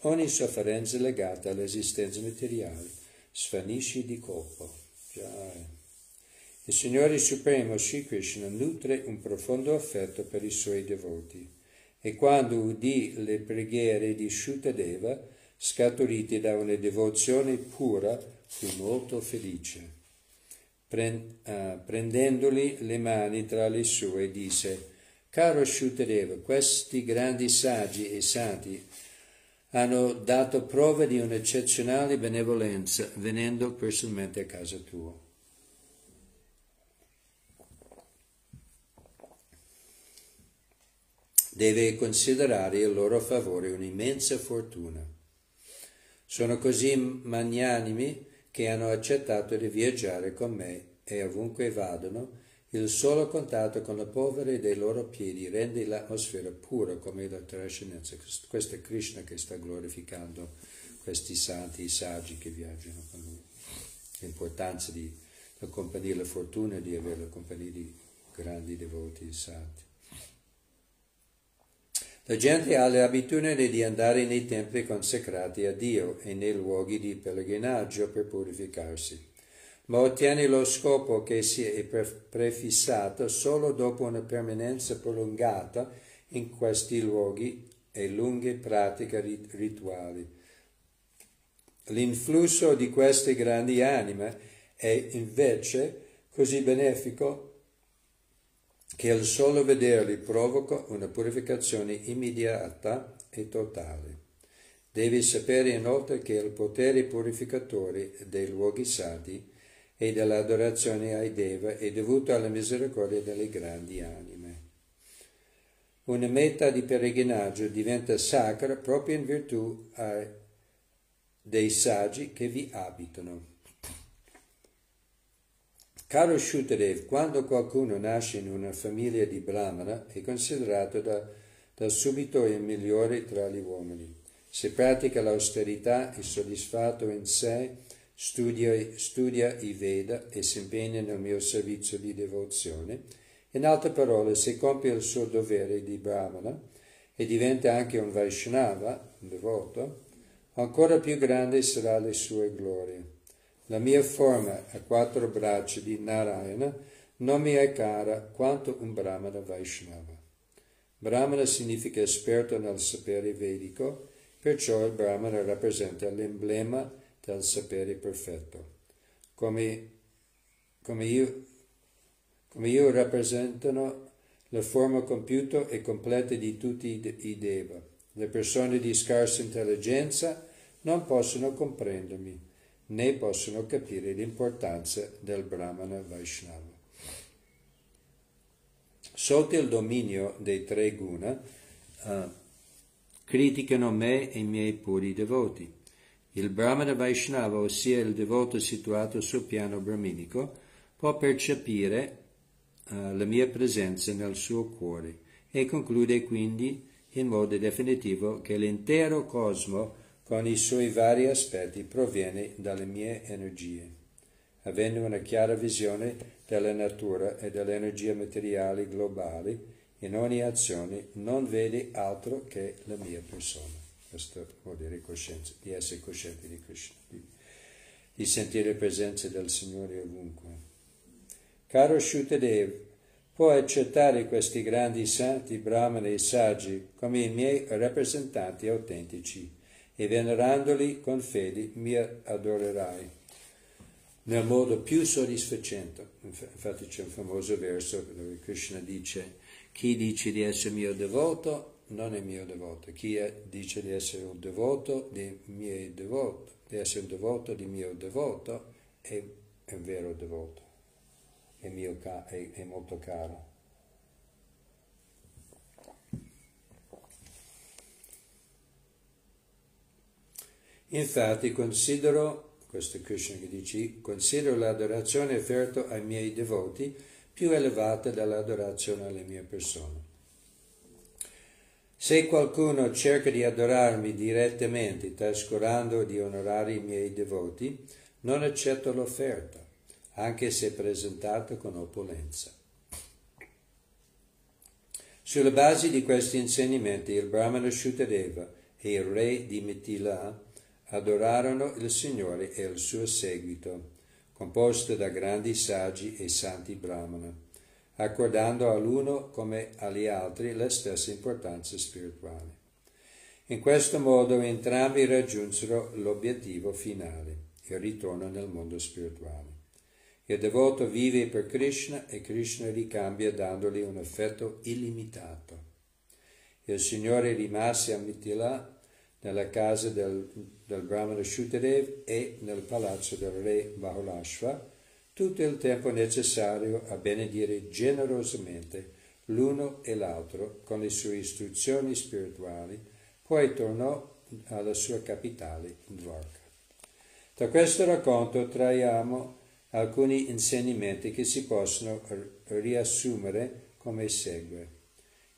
ogni sofferenza legata all'esistenza materiale svanisce di colpo. Il Signore Supremo Sri Krishna nutre un profondo affetto per i suoi devoti e quando udì le preghiere di Shutadeva, scaturite da una devozione pura, fu molto felice. Ah, prendendoli le mani tra le sue, disse, Caro Shutadeva, questi grandi saggi e santi hanno dato prova di un'eccezionale benevolenza venendo personalmente a casa tua. Deve considerare il loro favore un'immensa fortuna. Sono così magnanimi che hanno accettato di viaggiare con me e ovunque vadano, il solo contatto con la polvere dei loro piedi rende l'atmosfera pura come la trascendenza. Questo è Krishna che sta glorificando questi santi, i saggi che viaggiano con lui. L'importanza di la compagnia, la fortuna di avere la compagnia di grandi devoti santi. La gente ha l'abitudine di andare nei templi consacrati a Dio e nei luoghi di pellegrinaggio per purificarsi, ma ottiene lo scopo che si è pre- prefissato solo dopo una permanenza prolungata in questi luoghi e lunghe pratiche rit- rituali. L'influsso di queste grandi anime è invece così benefico che il solo vederli provoca una purificazione immediata e totale. Devi sapere inoltre che il potere purificatore dei luoghi santi e dell'adorazione ai Deva è dovuto alla misericordia delle grandi anime. Una meta di pellegrinaggio diventa sacra proprio in virtù ai- dei saggi che vi abitano. Caro Shutadev, quando qualcuno nasce in una famiglia di Brahmana è considerato da, da subito il migliore tra gli uomini. Se pratica l'austerità, è soddisfatto in sé, studia, studia i Veda e si impegna nel mio servizio di devozione. In altre parole, se compie il suo dovere di Brahmana e diventa anche un Vaishnava, un devoto, ancora più grande sarà le sue glorie. La mia forma a quattro braccia di Narayana non mi è cara quanto un Brahmana Vaishnava. Brahmana significa esperto nel sapere vedico, perciò il Brahmana rappresenta l'emblema del sapere perfetto. Come, come io, come io rappresentano la forma compiuta e completa di tutti i, de- i Deva. Le persone di scarsa intelligenza non possono comprendermi né possono capire l'importanza del Brahmana Vaishnava. Sotto il dominio dei tre guna, eh, criticano me e i miei puri devoti. Il Brahmana Vaishnava, ossia il devoto situato sul piano brahminico, può percepire eh, la mia presenza nel suo cuore e conclude quindi in modo definitivo che l'intero cosmo con i suoi vari aspetti proviene dalle mie energie. Avendo una chiara visione della natura e delle energie materiali globali, in ogni azione non vede altro che la mia persona. Questo vuol coscienza, di essere cosciente di Krishna, di, di sentire presenza del Signore ovunque. Caro Shukadev, puoi accettare questi grandi santi, brahmani e saggi come i miei rappresentanti autentici e venerandoli con fede mi adorerai nel modo più soddisfacente. Infatti c'è un famoso verso dove Krishna dice chi dice di essere mio devoto non è mio devoto, chi è, dice di essere un devoto dei miei devoti, di essere un devoto di mio devoto è, è un vero devoto, è, mio, è, è molto caro. Infatti considero, questo è Krishna che dice, considero l'adorazione offerta ai miei devoti più elevata dell'adorazione alla mia persona. Se qualcuno cerca di adorarmi direttamente, trascurando di onorare i miei devoti, non accetto l'offerta, anche se presentata con opulenza. Sulla base di questi insegnamenti, il Brahmana Shutadeva e il re di Mithila adorarono il Signore e il suo seguito, composto da grandi saggi e santi brahmana, accordando all'uno come agli altri la stessa importanza spirituale. In questo modo entrambi raggiunsero l'obiettivo finale, il ritorno nel mondo spirituale. Il devoto vive per Krishna e Krishna ricambia dandogli un affetto illimitato. Il Signore rimase a Mithila nella casa del, del Brahmana Shukadev e nel palazzo del re Bahulashva tutto il tempo necessario a benedire generosamente l'uno e l'altro con le sue istruzioni spirituali, poi tornò alla sua capitale, Dvarka. Da questo racconto traiamo alcuni insegnamenti che si possono riassumere come segue.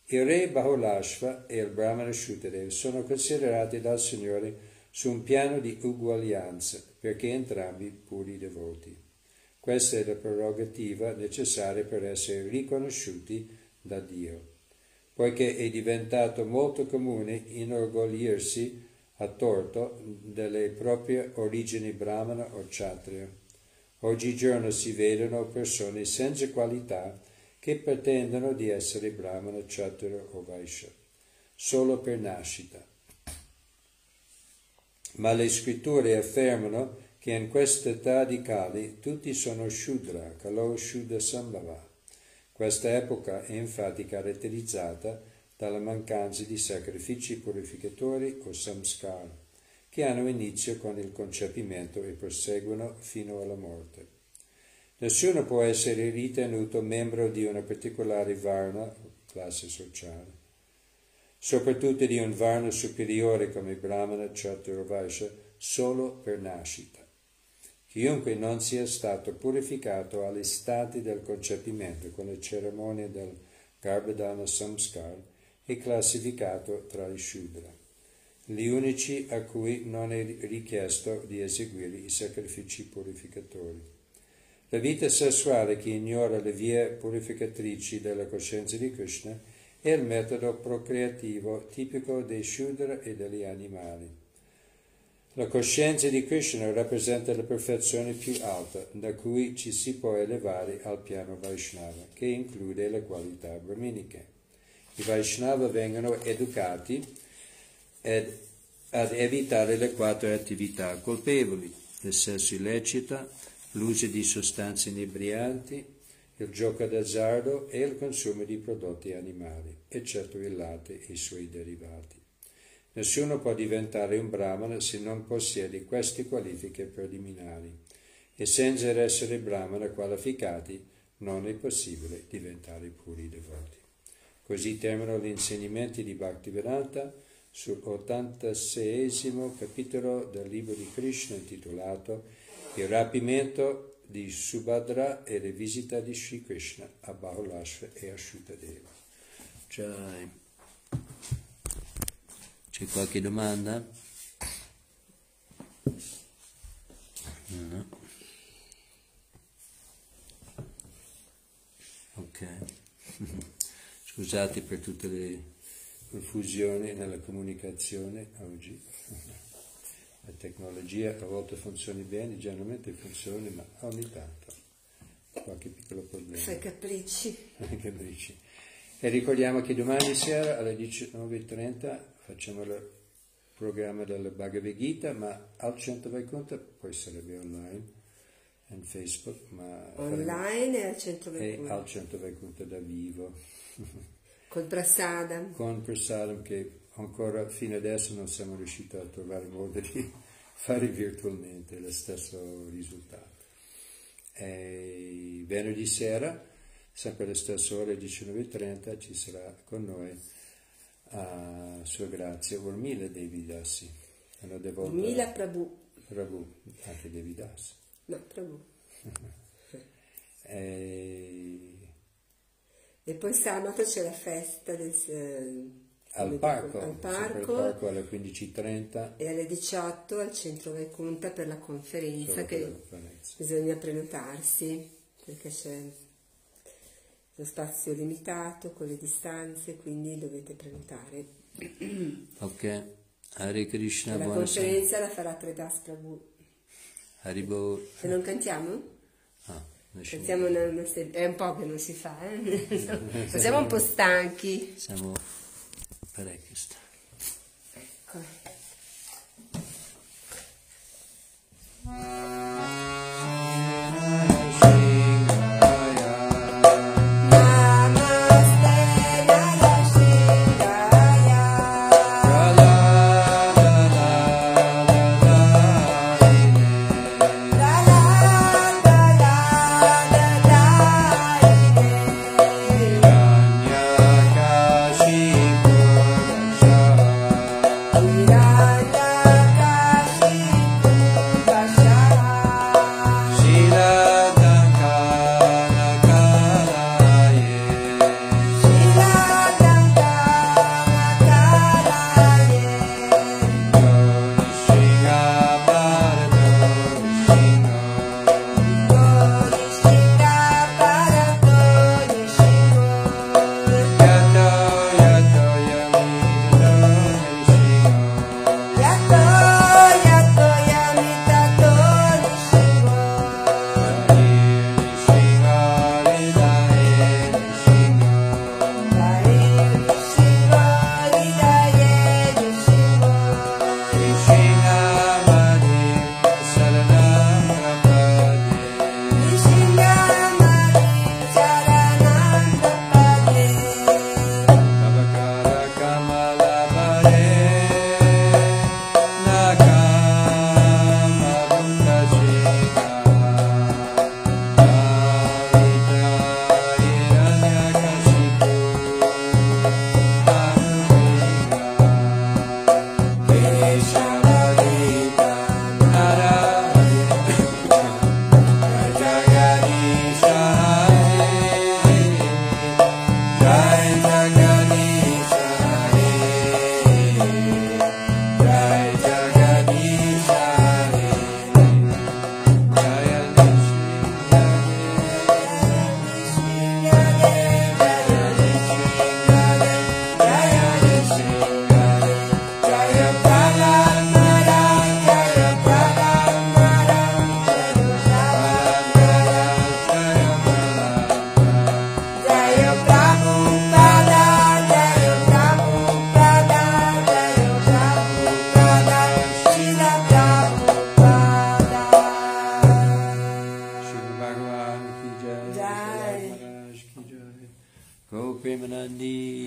Il re Bahulashva e il Brahmana Shukadev sono considerati dal Signore su un piano di uguaglianza, perché entrambi puri devoti. Questa è la prerogativa necessaria per essere riconosciuti da Dio, poiché è diventato molto comune inorgoglirsi a torto delle proprie origini brahmana o kshatriya. Oggigiorno si vedono persone senza qualità che pretendono di essere brahmana, kshatriya o vaishya, solo per nascita. Ma le scritture affermano che in questa età di Kali tutti sono Shudra, Kalo Shudra Sambhava. Questa epoca è infatti caratterizzata dalla mancanza di sacrifici purificatori o samskar, che hanno inizio con il concepimento e proseguono fino alla morte. Nessuno può essere ritenuto membro di una particolare varna, classe sociale, soprattutto di un varna superiore come Brahmana, o Vaishya, solo per nascita. Chiunque non sia stato purificato agli stati del concepimento con le cerimonie del Garbhadana Samskar è classificato tra i Shudra, gli unici a cui non è richiesto di eseguire i sacrifici purificatori. La vita sessuale che ignora le vie purificatrici della coscienza di Krishna è il metodo procreativo tipico dei Shudra e degli animali. La coscienza di Krishna rappresenta la perfezione più alta da cui ci si può elevare al piano Vaishnava, che include le qualità brahminiche. I Vaishnava vengono educati ed, ad evitare le quattro attività colpevoli, il sesso illecito, l'uso di sostanze inebrianti, il gioco d'azzardo e il consumo di prodotti animali, eccetto il latte e i suoi derivati. Nessuno può diventare un brahmana se non possiede queste qualifiche preliminari e senza essere brahmana qualificati non è possibile diventare puri devoti. Così terminano gli insegnamenti di Bhaktivedanta sull'86 capitolo del libro di Krishna intitolato il rapimento di Subhadra e le visite di Sri Krishna a Bahulashva e a Shutadeva. Jai. C'è qualche domanda? No. Ok. Scusate per tutte le Confusione nella comunicazione oggi. La tecnologia a volte funziona bene, generalmente funziona, ma ogni tanto qualche piccolo problema. Fai capricci. Capricci. E ricordiamo che domani sera alle 19.30 facciamo il programma del Bhagavad Gita, ma al centro Vaikuntha poi sarebbe online in Facebook, ma Online e al centro e Vaikuntha. al centro Vaikuntha da vivo. Col Prasadam. Con Prasadam che ancora fino adesso non siamo riusciti a trovare modo di fare virtualmente lo stesso risultato. E venerdì sera, sempre alle stesse ore 19.30, ci sarà con noi a Sua Grazia Urmila Devi Dasi, una devota Mila Prabhu. Prabhu, anche Devi Dasi. No, Prabhu. E E poi sabato c'è la festa del, eh, al parco, al parco parco alle 15.30 e alle 18 al centro Vaikuntha per la conferenza solo per che la conferenza. bisogna prenotarsi perché c'è lo spazio limitato con le distanze, quindi dovete prenotare. Ok. Hare Krishna, la buonasera. conferenza la farà Tredas Prabhu. Haribo. Se non cantiamo? Ah, Cantiamo una- una è un po' che non si fa, eh? siamo un po' stanchi. Siamo parecchio stanchi. Ecco.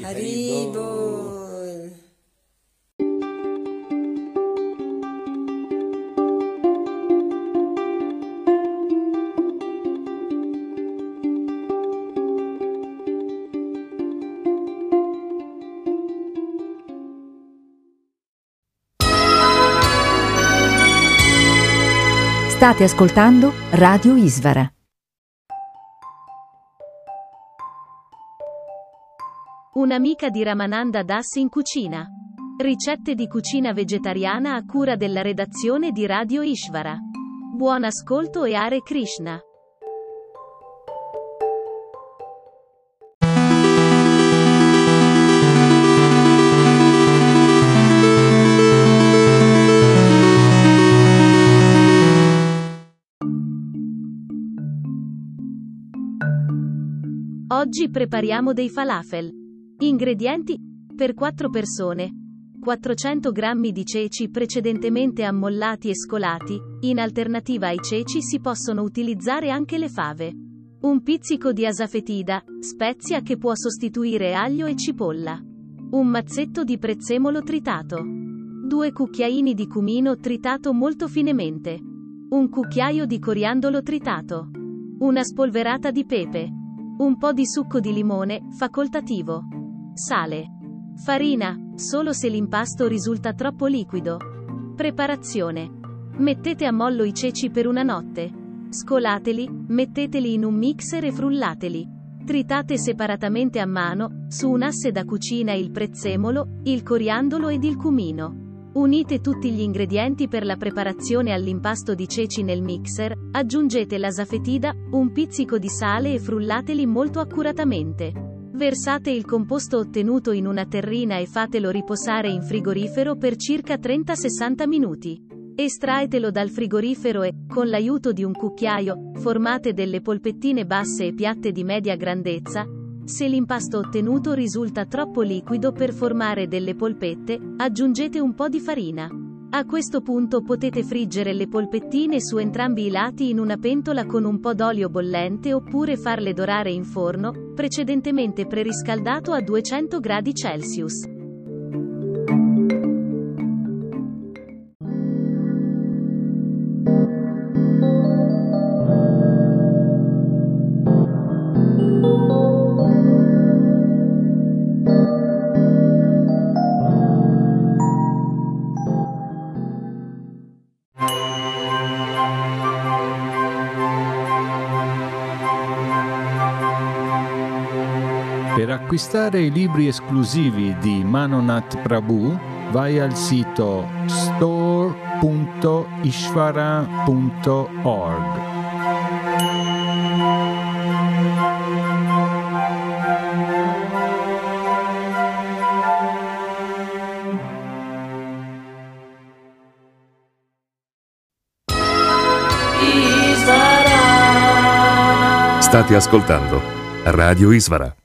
Hari, State ascoltando Radio Isvara. Un'amica di Ramananda Das in cucina. Ricette di cucina vegetariana a cura della redazione di Radio Ishvara. Buon ascolto e Hare Krishna. Oggi prepariamo dei falafel. Ingredienti per 4 persone. 400 g di ceci precedentemente ammollati e scolati, in alternativa ai ceci si possono utilizzare anche le fave. Un pizzico di asafetida, spezia che può sostituire aglio e cipolla. Un mazzetto di prezzemolo tritato. Due cucchiaini di cumino tritato molto finemente. Un cucchiaio di coriandolo tritato. Una spolverata di pepe. Un po' di succo di limone, facoltativo. Sale. Farina, solo se l'impasto risulta troppo liquido. Preparazione. Mettete a mollo i ceci per una notte. Scolateli, metteteli in un mixer e frullateli. Tritate separatamente a mano, su un asse da cucina il prezzemolo, il coriandolo ed il cumino. Unite tutti gli ingredienti per la preparazione all'impasto di ceci nel mixer, aggiungete l'asafetida, un pizzico di sale e frullateli molto accuratamente. Versate il composto ottenuto in una terrina e fatelo riposare in frigorifero per circa 30-60 minuti. Estraetelo dal frigorifero e, con l'aiuto di un cucchiaio, formate delle polpettine basse e piatte di media grandezza. Se l'impasto ottenuto risulta troppo liquido per formare delle polpette, aggiungete un po' di farina. A questo punto potete friggere le polpettine su entrambi i lati in una pentola con un po' d'olio bollente oppure farle dorare in forno, precedentemente preriscaldato a 200 gradi. Acquistare i libri esclusivi di Manonath Prabhu, vai al sito store.ishvara.org. State ascoltando Radio Isvara.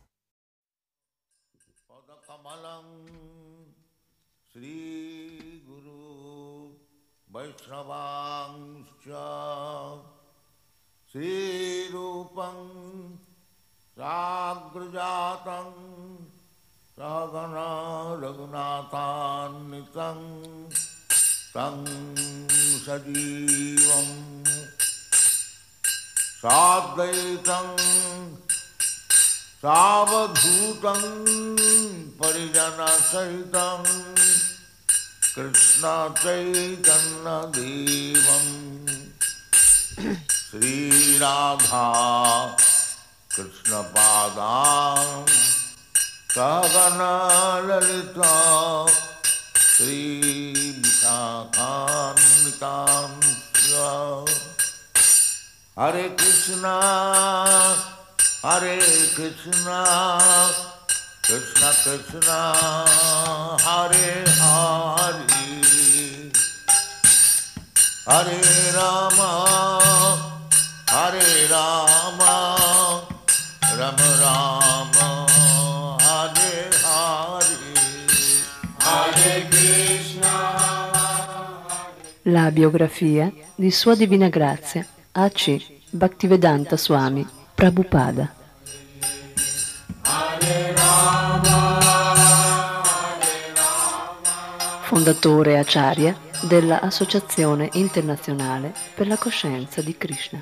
साग्रजातं सहगना रघुनाथान्वितं तं सजीवं साद्वैतं सावधूतं परिजनसहितं कृष्णचैतन्यदेवं। श्रीराधा कृष्णपादां सहगनललिता श्रीविशाखान्वितां हरे कृष्णा हरे कृष्णा कृष्ण कृष्ण हरे हरे हरे राम हरे Ram Ram Ram Hare Hare Hare Krishna La biografia di Sua Divina Grazia A.C. Bhaktivedanta Swami Prabhupada fondatore Acharya dell'Associazione Internazionale per la Coscienza di Krishna.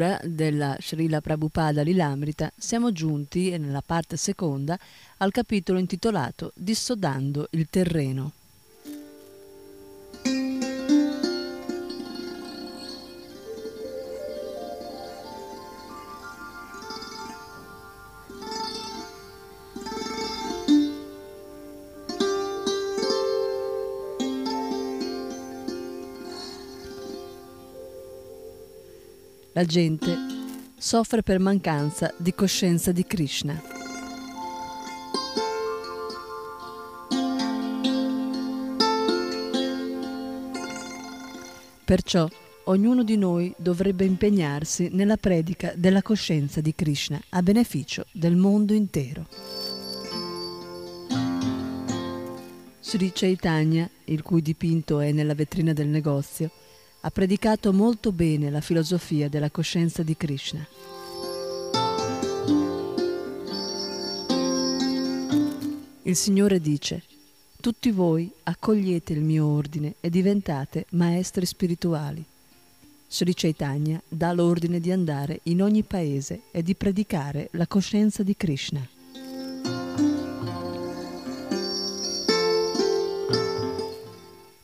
Lettura della Srila Prabhupada Lilamrita siamo giunti, nella parte seconda, al capitolo intitolato Dissodando il terreno. La gente soffre per mancanza di coscienza di Krishna. Perciò ognuno di noi dovrebbe impegnarsi nella predica della coscienza di Krishna a beneficio del mondo intero. Sri Chaitanya, il cui dipinto è nella vetrina del negozio, ha predicato molto bene la filosofia della coscienza di Krishna. Il Signore dice, tutti voi accogliete il mio ordine e diventate maestri spirituali. Sri Chaitanya dà l'ordine di andare in ogni paese e di predicare la coscienza di Krishna.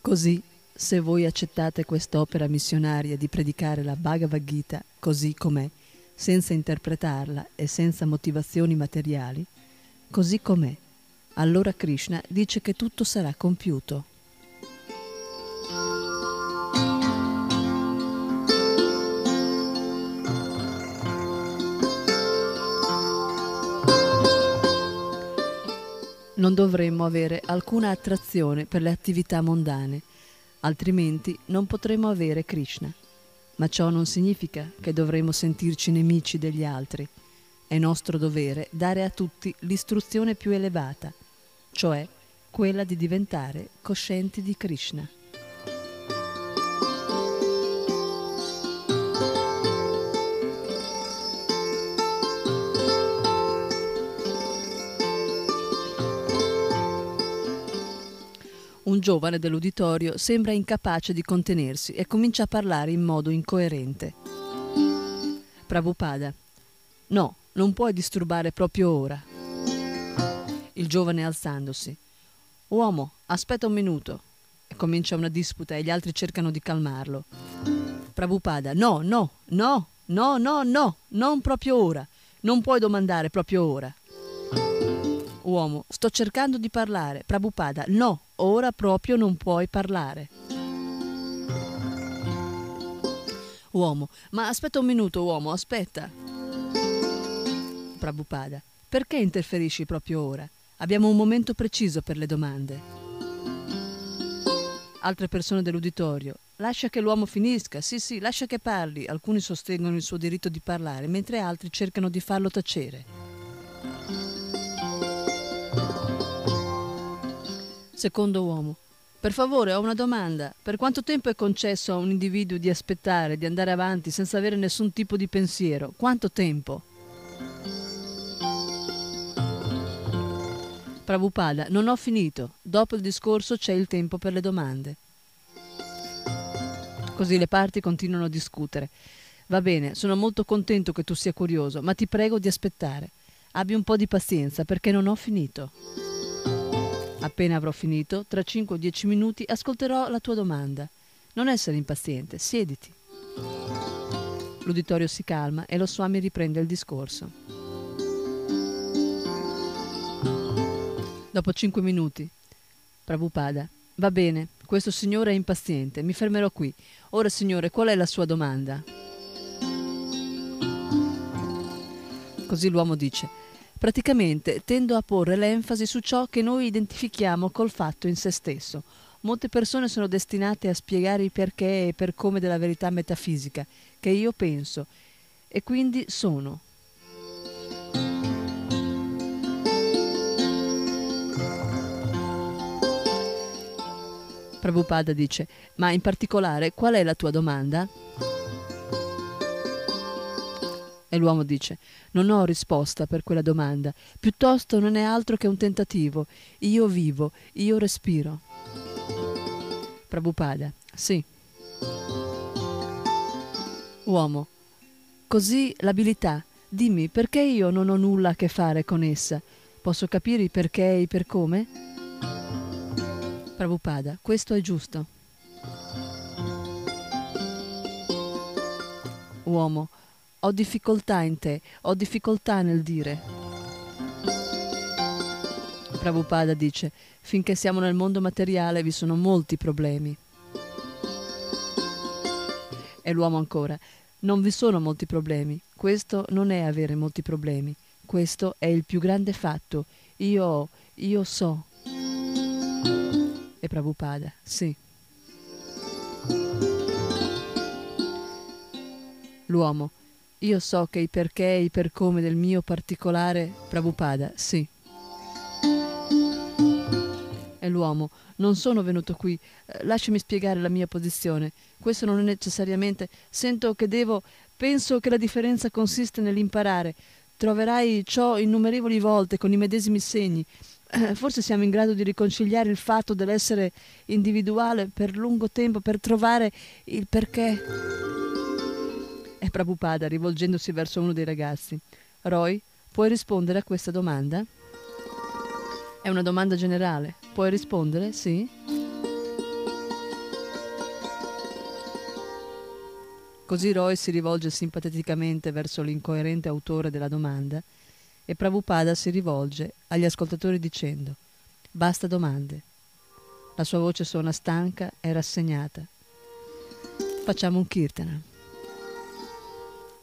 Così, se voi accettate quest'opera missionaria di predicare la Bhagavad Gita così com'è, senza interpretarla e senza motivazioni materiali, così com'è, allora Krishna dice che tutto sarà compiuto. Non dovremmo avere alcuna attrazione per le attività mondane, altrimenti non potremo avere Krishna. Ma ciò non significa che dovremo sentirci nemici degli altri. È nostro dovere dare a tutti l'istruzione più elevata, cioè quella di diventare coscienti di Krishna. Un giovane dell'uditorio sembra incapace di contenersi e comincia a parlare in modo incoerente. Prabhupada. No, non puoi disturbare proprio ora. Il giovane alzandosi. Uomo, aspetta un minuto. E comincia una disputa e gli altri cercano di calmarlo. Prabhupada. No, no, no, no, no, no, non proprio ora. Non puoi domandare proprio ora. Uomo, sto cercando di parlare. Prabhupada, no, ora proprio non puoi parlare. Uomo, ma aspetta un minuto, uomo, aspetta. Prabhupada, perché interferisci proprio ora? Abbiamo un momento preciso per le domande. Altre persone dell'uditorio. Lascia che l'uomo finisca, sì sì, lascia che parli. Alcuni sostengono il suo diritto di parlare, mentre altri cercano di farlo tacere. Secondo uomo. Per favore, ho una domanda. Per quanto tempo è concesso a un individuo di aspettare, di andare avanti senza avere nessun tipo di pensiero? Quanto tempo? Prabhupada, non ho finito. Dopo il discorso c'è il tempo per le domande. Così le parti continuano a discutere. Va bene, sono molto contento che tu sia curioso, ma ti prego di aspettare. Abbi un po' di pazienza perché non ho finito. Appena avrò finito, tra 5 o 10 minuti, ascolterò la tua domanda. Non essere impaziente, siediti. L'uditorio si calma e lo Swami riprende il discorso. Dopo 5 minuti. Prabhupada. Va bene, questo signore è impaziente, mi fermerò qui. Ora, signore, qual è la sua domanda? Così l'uomo dice. Praticamente tendo a porre l'enfasi su ciò che noi identifichiamo col fatto in se stesso. Molte persone sono destinate a spiegare il perché e per come della verità metafisica, che io penso, e quindi sono. Prabhupada dice, ma in particolare qual è la tua domanda? E l'uomo dice, non ho risposta per quella domanda, piuttosto non è altro che un tentativo. Io vivo, io respiro. Prabhupada, sì. Uomo, così l'abilità, dimmi perché io non ho nulla a che fare con essa. Posso capire i perché e per come? Prabhupada, questo è giusto. Uomo, ho difficoltà in te, ho difficoltà nel dire. Prabhupada dice, finché siamo nel mondo materiale vi sono molti problemi. E l'uomo ancora, non vi sono molti problemi, questo non è avere molti problemi, questo è il più grande fatto, io, io so. E Prabhupada, sì. L'uomo, io so che i perché e i per come del mio particolare Prabhupada, sì. E l'uomo, non sono venuto qui, eh, lasciami spiegare la mia posizione. Questo non è necessariamente. Sento che devo. Penso che la differenza consiste nell'imparare. Troverai ciò innumerevoli volte con i medesimi segni. Eh, forse siamo in grado di riconciliare il fatto dell'essere individuale per lungo tempo per trovare il perché. E Prabhupada, rivolgendosi verso uno dei ragazzi, Roy, puoi rispondere a questa domanda? È una domanda generale. Puoi rispondere? Sì? Così Roy si rivolge simpaticamente verso l'incoerente autore della domanda e Prabhupada si rivolge agli ascoltatori dicendo Basta domande. La sua voce suona stanca e rassegnata. Facciamo un kirtana.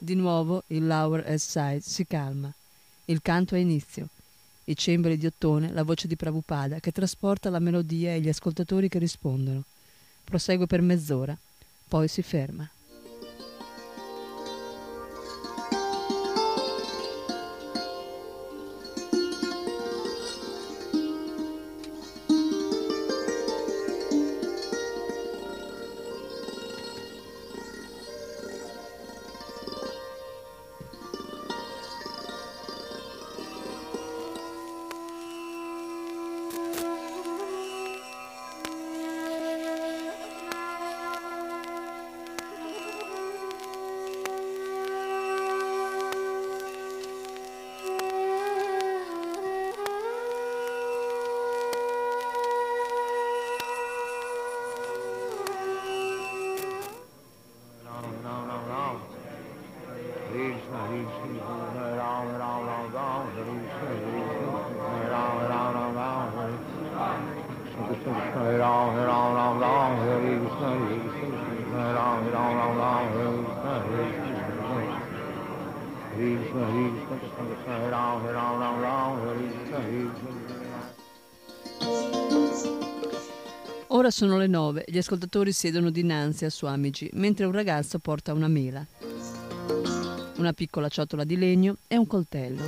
Di nuovo il Lower East Side si calma. Il canto ha inizio. I cembali di ottone, la voce di Prabhupada che trasporta la melodia e gli ascoltatori che rispondono. Prosegue per mezz'ora, poi si ferma. Sono le nove, gli ascoltatori siedono dinanzi a Swamiji, mentre un ragazzo porta una mela, una piccola ciotola di legno e un coltello.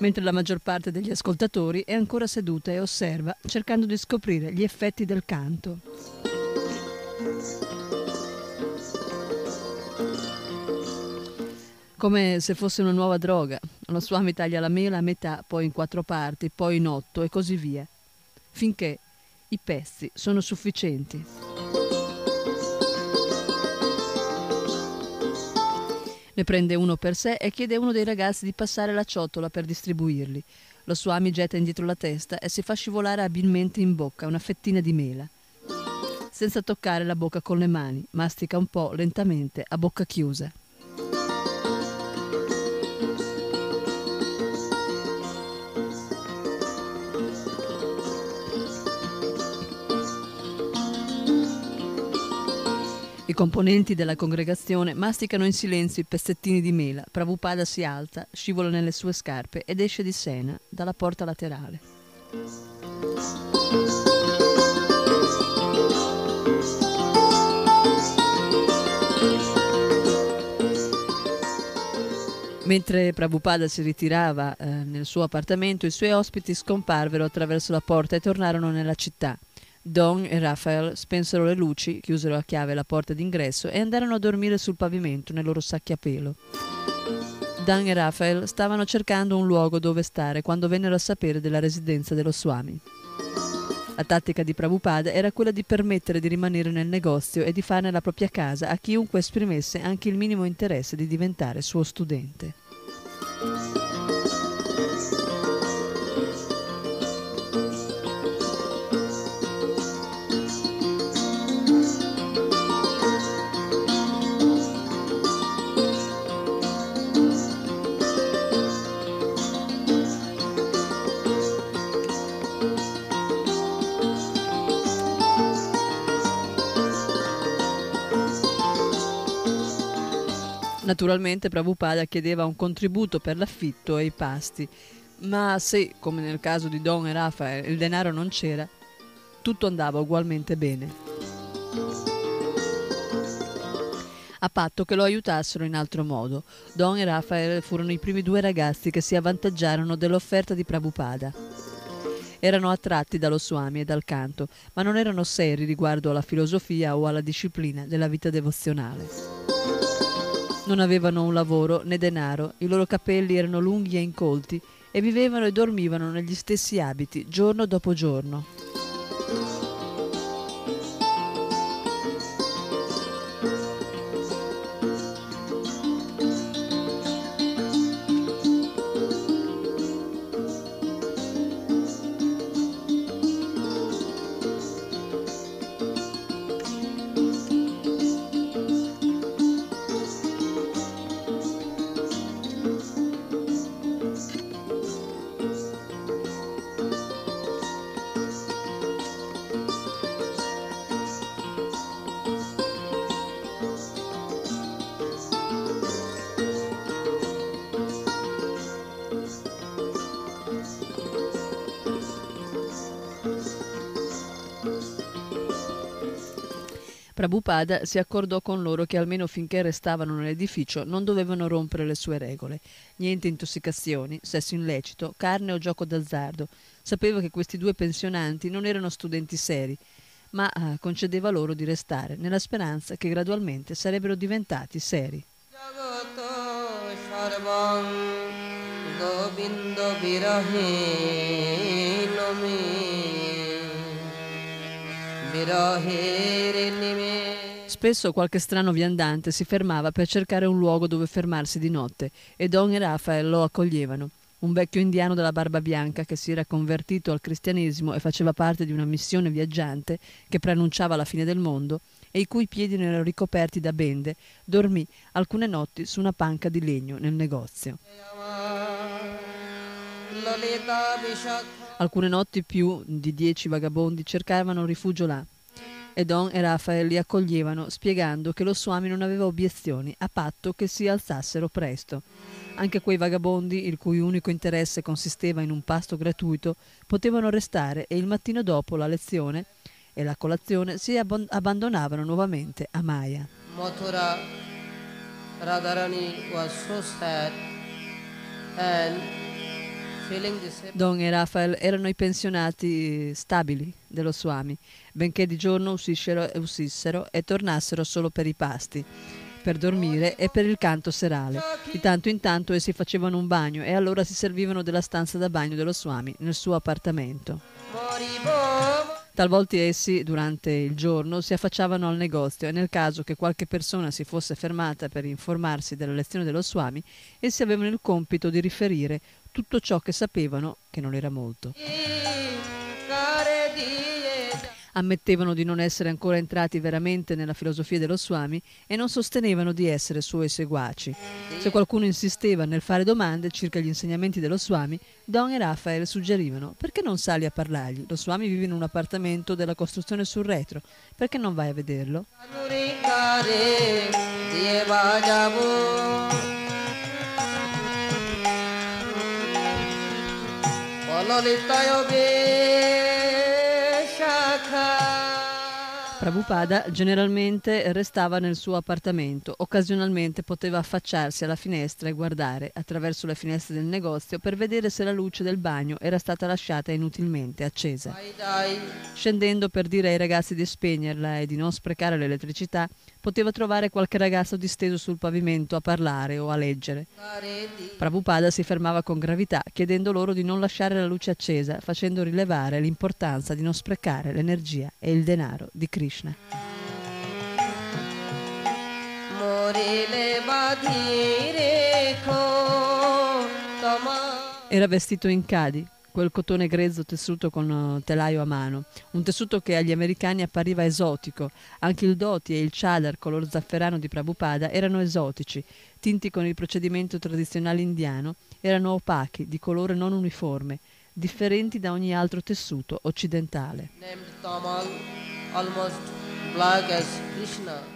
Mentre la maggior parte degli ascoltatori è ancora seduta e osserva, cercando di scoprire gli effetti del canto. Come se fosse una nuova droga. Lo Swami taglia la mela a metà, poi in quattro parti, poi in otto e così via, finché i pezzi sono sufficienti. Ne prende uno per sé e chiede a uno dei ragazzi di passare la ciotola per distribuirli. Lo Swami getta indietro la testa e si fa scivolare abilmente in bocca una fettina di mela. Senza toccare la bocca con le mani, mastica un po' lentamente a bocca chiusa. I componenti della congregazione masticano in silenzio i pezzettini di mela. Prabhupada si alza, scivola nelle sue scarpe ed esce di scena dalla porta laterale. Mentre Prabhupada si ritirava eh, nel suo appartamento, i suoi ospiti scomparvero attraverso la porta e tornarono nella città. Don e Raphael spensero le luci, chiusero a chiave la porta d'ingresso e andarono a dormire sul pavimento nei loro sacchi a pelo. Dan e Raphael stavano cercando un luogo dove stare quando vennero a sapere della residenza dello Swami. La tattica di Prabhupada era quella di permettere di rimanere nel negozio e di farne la propria casa a chiunque esprimesse anche il minimo interesse di diventare suo studente. Naturalmente Prabhupada chiedeva un contributo per l'affitto e i pasti, ma se, come nel caso di Don e Raphael, il denaro non c'era, tutto andava ugualmente bene. A patto che lo aiutassero in altro modo, Don e Raphael furono i primi due ragazzi che si avvantaggiarono dell'offerta di Prabhupada. Erano attratti dallo Swami e dal canto, ma non erano seri riguardo alla filosofia o alla disciplina della vita devozionale. Non avevano un lavoro né denaro, i loro capelli erano lunghi e incolti e vivevano e dormivano negli stessi abiti giorno dopo giorno. Prabhupada si accordò con loro che almeno finché restavano nell'edificio non dovevano rompere le sue regole. Niente intossicazioni, sesso illecito, carne o gioco d'azzardo. Sapeva che questi due pensionanti non erano studenti seri, ma eh, concedeva loro di restare, nella speranza che gradualmente sarebbero diventati seri. Govinda বিরহে নমে বিরহের নিমে Spesso qualche strano viandante si fermava per cercare un luogo dove fermarsi di notte e Don e Rafael lo accoglievano. Un vecchio indiano dalla barba bianca che si era convertito al cristianesimo e faceva parte di una missione viaggiante che preannunciava la fine del mondo e i cui piedi non erano ricoperti da bende, dormì alcune notti su una panca di legno nel negozio. Alcune notti più di dieci vagabondi cercavano rifugio là e Don e Raphael li accoglievano spiegando che lo Swami non aveva obiezioni a patto che si alzassero presto. Anche quei vagabondi, il cui unico interesse consisteva in un pasto gratuito, potevano restare e il mattino dopo la lezione e la colazione si abbandonavano nuovamente a Maya. Mathura, Radharani was so sad and Don e Raphael erano i pensionati stabili dello Swami, benché di giorno uscissero, uscissero e tornassero solo per i pasti, per dormire e per il canto serale. Di tanto in tanto essi facevano un bagno e allora si servivano della stanza da bagno dello Swami nel suo appartamento. Talvolta essi, durante il giorno, si affacciavano al negozio e nel caso che qualche persona si fosse fermata per informarsi della lezione dello Swami, essi avevano il compito di riferire tutto ciò che sapevano, che non era molto. Ammettevano di non essere ancora entrati veramente nella filosofia dello Swami e non sostenevano di essere suoi seguaci. Se qualcuno insisteva nel fare domande circa gli insegnamenti dello Swami, Don e Raphael suggerivano perché non sali a parlargli? Lo Swami vive in un appartamento della costruzione sul retro, perché non vai a vederlo? Nurikare Prabhupada generalmente restava nel suo appartamento, occasionalmente poteva affacciarsi alla finestra e guardare attraverso le finestre del negozio per vedere se la luce del bagno era stata lasciata inutilmente accesa. Scendendo per dire ai ragazzi di spegnerla e di non sprecare l'elettricità, poteva trovare qualche ragazzo disteso sul pavimento a parlare o a leggere. Prabhupada si fermava con gravità, chiedendo loro di non lasciare la luce accesa, facendo rilevare l'importanza di non sprecare l'energia e il denaro di Krishna. Era vestito in Kadi, quel cotone grezzo tessuto con eh, telaio a mano, un tessuto che agli americani appariva esotico. Anche il dhoti e il chadar color zafferano di Prabhupada erano esotici, tinti con il procedimento tradizionale indiano, erano opachi, di colore non uniforme, differenti da ogni altro tessuto occidentale.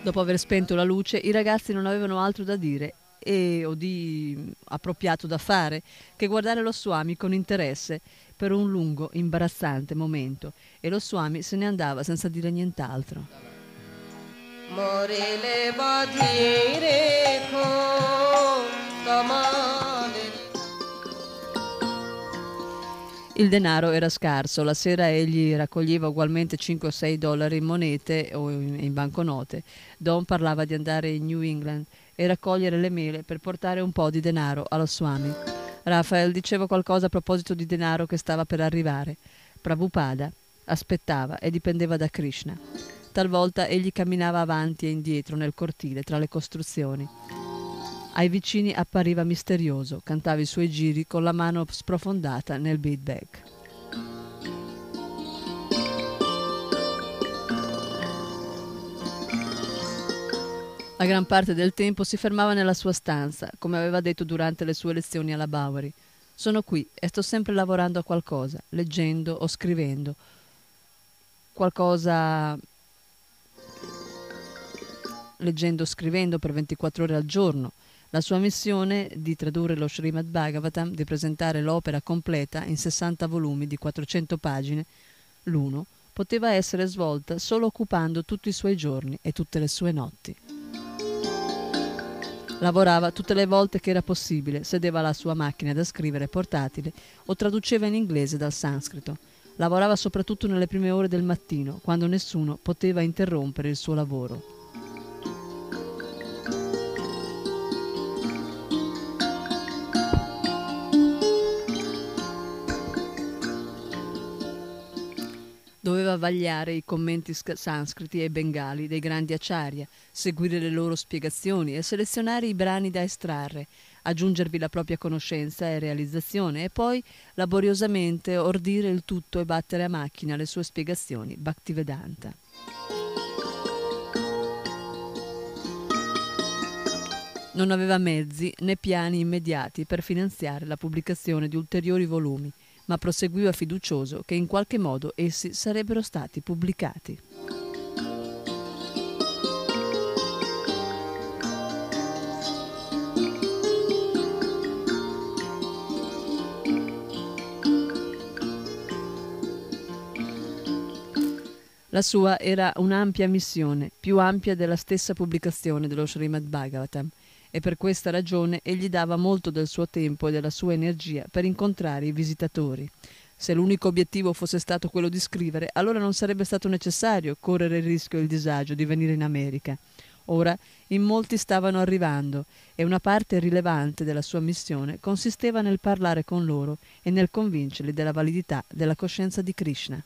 Dopo aver spento la luce, i ragazzi non avevano altro da dire e, o di mm, appropriato da fare che guardare lo Suami con interesse per un lungo, imbarazzante momento e lo Suami se ne andava senza dire nient'altro. Il denaro era scarso, la sera egli raccoglieva ugualmente 5 o 6 dollari in monete o in banconote. Don parlava di andare in New England e raccogliere le mele per portare un po' di denaro allo Swami. Raphael diceva qualcosa a proposito di denaro che stava per arrivare. Prabhupada aspettava e dipendeva da Krishna. Talvolta egli camminava avanti e indietro nel cortile tra le costruzioni. Ai vicini appariva misterioso, cantava i suoi giri con la mano sprofondata nel beatbag. La gran parte del tempo si fermava nella sua stanza, come aveva detto durante le sue lezioni alla Bowery. Sono qui e sto sempre lavorando a qualcosa, leggendo o scrivendo. Qualcosa leggendo o scrivendo per 24 ore al giorno. La sua missione di tradurre lo Srimad Bhagavatam, di presentare l'opera completa in 60 volumi di 400 pagine, l'uno, poteva essere svolta solo occupando tutti i suoi giorni e tutte le sue notti. Lavorava tutte le volte che era possibile, sedeva alla sua macchina da scrivere portatile o traduceva in inglese dal sanscrito. Lavorava soprattutto nelle prime ore del mattino, quando nessuno poteva interrompere il suo lavoro. Doveva vagliare i commenti sc- sanscriti e bengali dei grandi acciaria, seguire le loro spiegazioni e selezionare i brani da estrarre, aggiungervi la propria conoscenza e realizzazione e poi laboriosamente ordire il tutto e battere a macchina le sue spiegazioni Bhaktivedanta. Non aveva mezzi né piani immediati per finanziare la pubblicazione di ulteriori volumi, ma proseguiva fiducioso che in qualche modo essi sarebbero stati pubblicati. La sua era un'ampia missione, più ampia della stessa pubblicazione dello Srimad Bhagavatam, e per questa ragione egli dava molto del suo tempo e della sua energia per incontrare i visitatori. Se l'unico obiettivo fosse stato quello di scrivere, allora non sarebbe stato necessario correre il rischio e il disagio di venire in America. Ora in molti stavano arrivando e una parte rilevante della sua missione consisteva nel parlare con loro e nel convincerli della validità della coscienza di Krishna.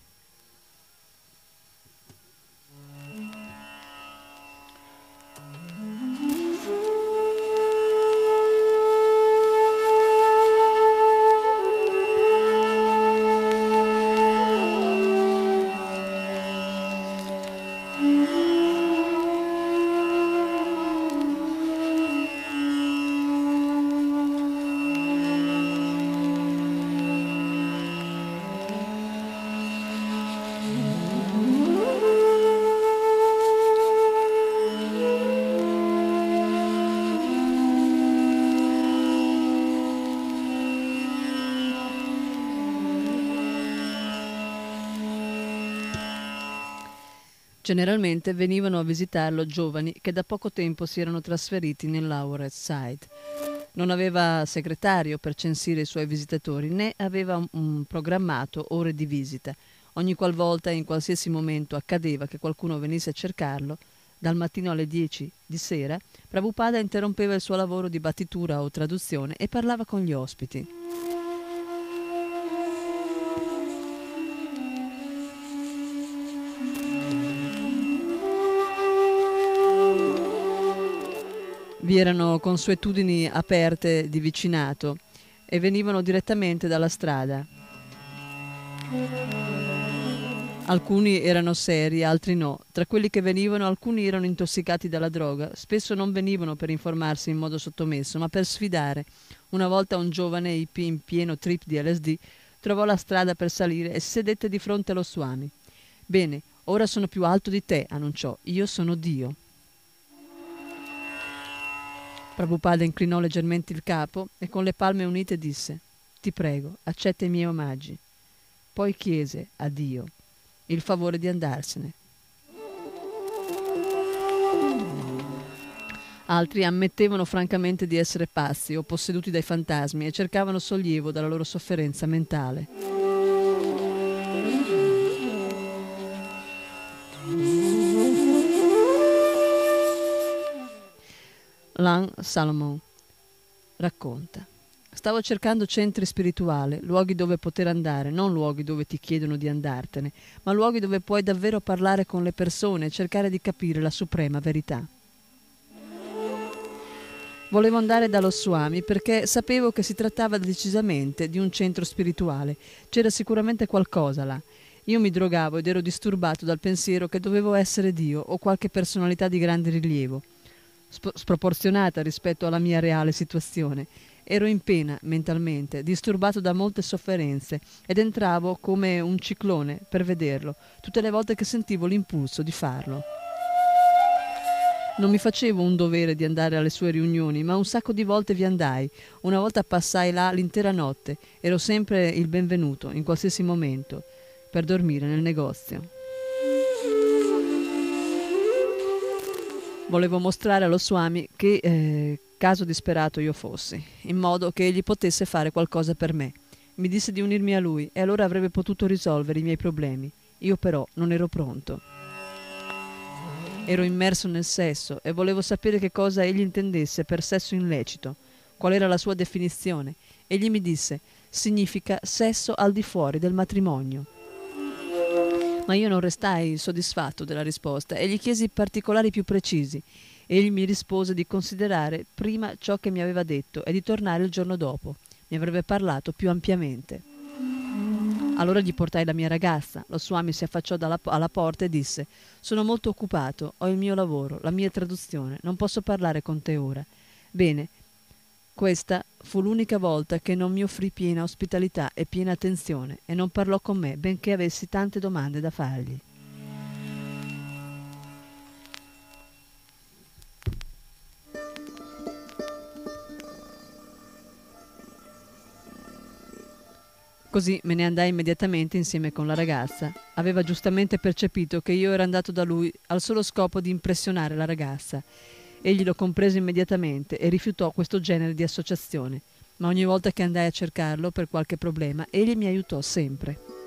Generalmente venivano a visitarlo giovani che da poco tempo si erano trasferiti nell'Lower East Side. Non aveva segretario per censire i suoi visitatori, né aveva un programmato ore di visita. Ogni qualvolta e in qualsiasi momento accadeva che qualcuno venisse a cercarlo, dal mattino alle 10 di sera, Prabhupada interrompeva il suo lavoro di battitura o traduzione e parlava con gli ospiti. Vi erano consuetudini aperte di vicinato e venivano direttamente dalla strada. Alcuni erano seri, altri no. Tra quelli che venivano, alcuni erano intossicati dalla droga. Spesso non venivano per informarsi in modo sottomesso, ma per sfidare. Una volta un giovane IP in pieno trip di LSD trovò la strada per salire e sedette di fronte allo Swami. Bene, ora sono più alto di te, annunciò. Io sono Dio. Prabhupada inclinò leggermente il capo e con le palme unite disse Ti prego, accetta i miei omaggi. Poi chiese a Dio il favore di andarsene. Altri ammettevano francamente di essere pazzi o posseduti dai fantasmi e cercavano sollievo dalla loro sofferenza mentale. Lan Salomon racconta. Stavo cercando centri spirituali, luoghi dove poter andare, non luoghi dove ti chiedono di andartene, ma luoghi dove puoi davvero parlare con le persone e cercare di capire la suprema verità. Volevo andare dallo Swami perché sapevo che si trattava decisamente di un centro spirituale. C'era sicuramente qualcosa là. Io mi drogavo ed ero disturbato dal pensiero che dovevo essere Dio o qualche personalità di grande rilievo, sp- sproporzionata rispetto alla mia reale situazione. Ero in pena mentalmente, disturbato da molte sofferenze ed entravo come un ciclone per vederlo, tutte le volte che sentivo l'impulso di farlo. Non mi facevo un dovere di andare alle sue riunioni, ma un sacco di volte vi andai. Una volta passai là l'intera notte, ero sempre il benvenuto, in qualsiasi momento, per dormire nel negozio. Volevo mostrare allo Swami che eh, caso disperato io fossi, in modo che egli potesse fare qualcosa per me. Mi disse di unirmi a lui e allora avrebbe potuto risolvere i miei problemi. Io però non ero pronto. Ero immerso nel sesso e volevo sapere che cosa egli intendesse per sesso illecito, qual era la sua definizione. Egli mi disse: significa sesso al di fuori del matrimonio. Ma io non restai soddisfatto della risposta e gli chiesi particolari più precisi. Egli mi rispose di considerare prima ciò che mi aveva detto e di tornare il giorno dopo. Mi avrebbe parlato più ampiamente. Allora gli portai la mia ragazza. Lo Swami si affacciò alla porta e disse: Sono molto occupato, ho il mio lavoro, la mia traduzione, non posso parlare con te ora. Bene, questa fu l'unica volta che non mi offrì piena ospitalità e piena attenzione e non parlò con me, benché avessi tante domande da fargli. Così me ne andai immediatamente insieme con la ragazza. Aveva giustamente percepito che io ero andato da lui al solo scopo di impressionare la ragazza. Egli lo comprese immediatamente e rifiutò questo genere di associazione. Ma ogni volta che andai a cercarlo per qualche problema, egli mi aiutò sempre.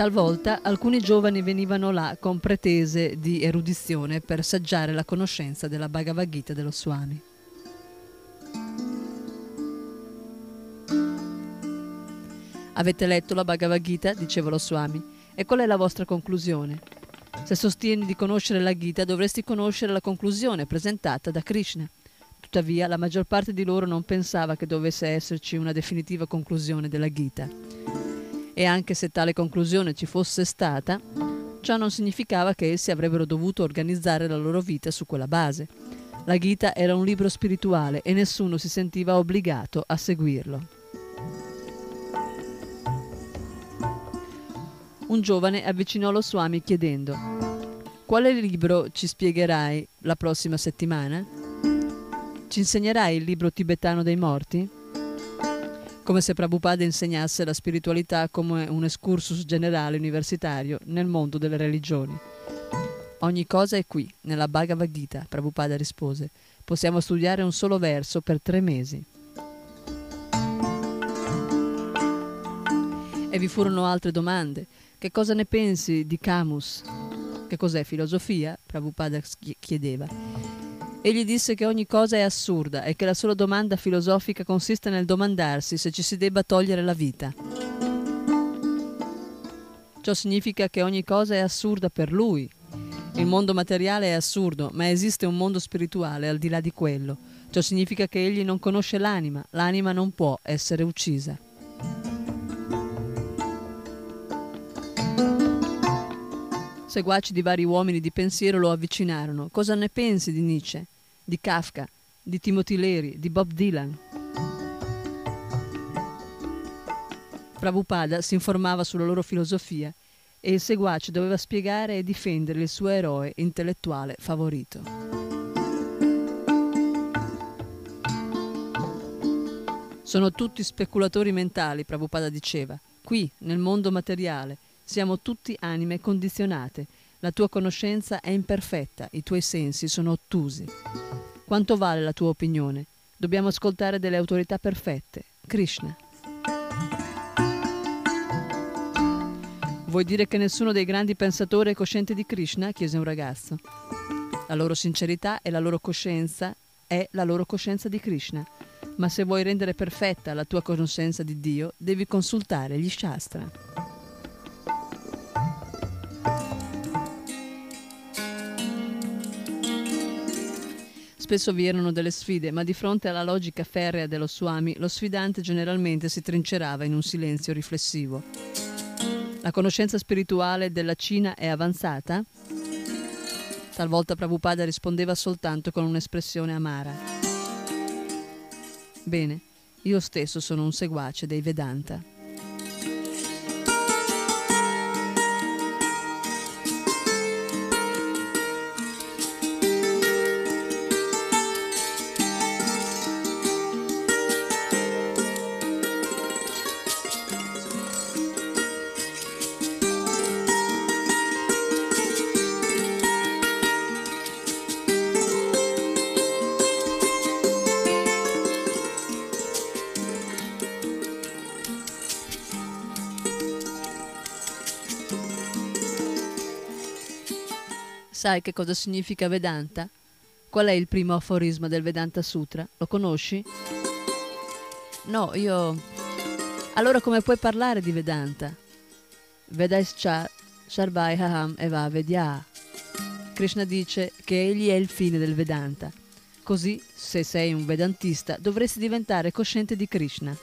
Talvolta alcuni giovani venivano là con pretese di erudizione per saggiare la conoscenza della Bhagavad Gita dello Swami. Avete letto la Bhagavad Gita? diceva lo Swami. E qual è la vostra conclusione? Se sostieni di conoscere la Gita, dovresti conoscere la conclusione presentata da Krishna. Tuttavia, la maggior parte di loro non pensava che dovesse esserci una definitiva conclusione della Gita. E anche se tale conclusione ci fosse stata, ciò non significava che essi avrebbero dovuto organizzare la loro vita su quella base. La Gita era un libro spirituale e nessuno si sentiva obbligato a seguirlo. Un giovane avvicinò lo Swami chiedendo Quale libro ci spiegherai la prossima settimana? Ci insegnerai il libro tibetano dei morti? Come se Prabhupada insegnasse la spiritualità come un excursus generale universitario nel mondo delle religioni. Ogni cosa è qui, nella Bhagavad Gita, Prabhupada rispose. Possiamo studiare un solo verso per tre mesi. E vi furono altre domande. Che cosa ne pensi di Camus? Che cos'è filosofia? Prabhupada chiedeva. Egli disse che ogni cosa è assurda e che la sola domanda filosofica consiste nel domandarsi se ci si debba togliere la vita. Ciò significa che ogni cosa è assurda per lui. Il mondo materiale è assurdo, ma esiste un mondo spirituale al di là di quello. Ciò significa che egli non conosce l'anima, l'anima non può essere uccisa. Seguaci di vari uomini di pensiero lo avvicinarono. Cosa ne pensi di Nietzsche, di Kafka, di Timothy Leary, di Bob Dylan? Prabhupada si informava sulla loro filosofia e il seguace doveva spiegare e difendere il suo eroe intellettuale favorito. Sono tutti speculatori mentali, Prabhupada diceva. Qui, nel mondo materiale, siamo tutti anime condizionate. La tua conoscenza è imperfetta, i tuoi sensi sono ottusi. Quanto vale la tua opinione? Dobbiamo ascoltare delle autorità perfette. Krishna. Vuoi dire che nessuno dei grandi pensatori è cosciente di Krishna? chiese un ragazzo. La loro sincerità e la loro coscienza è la loro coscienza di Krishna. Ma se vuoi rendere perfetta la tua conoscenza di Dio, devi consultare gli Shastra. Spesso vi erano delle sfide, ma di fronte alla logica ferrea dello Swami, lo sfidante generalmente si trincerava in un silenzio riflessivo. La conoscenza spirituale della Cina è avanzata? Talvolta Prabhupada rispondeva soltanto con un'espressione amara. Bene, io stesso sono un seguace dei Vedanta. Sai che cosa significa Vedanta? Qual è il primo aforisma del Vedanta Sutra? Lo conosci? No, io... Allora come puoi parlare di Vedanta? Vedaischa Sarvai Haham Eva Vedya. Krishna dice che egli è il fine del Vedanta. Così, se sei un vedantista, dovresti diventare cosciente di Krishna.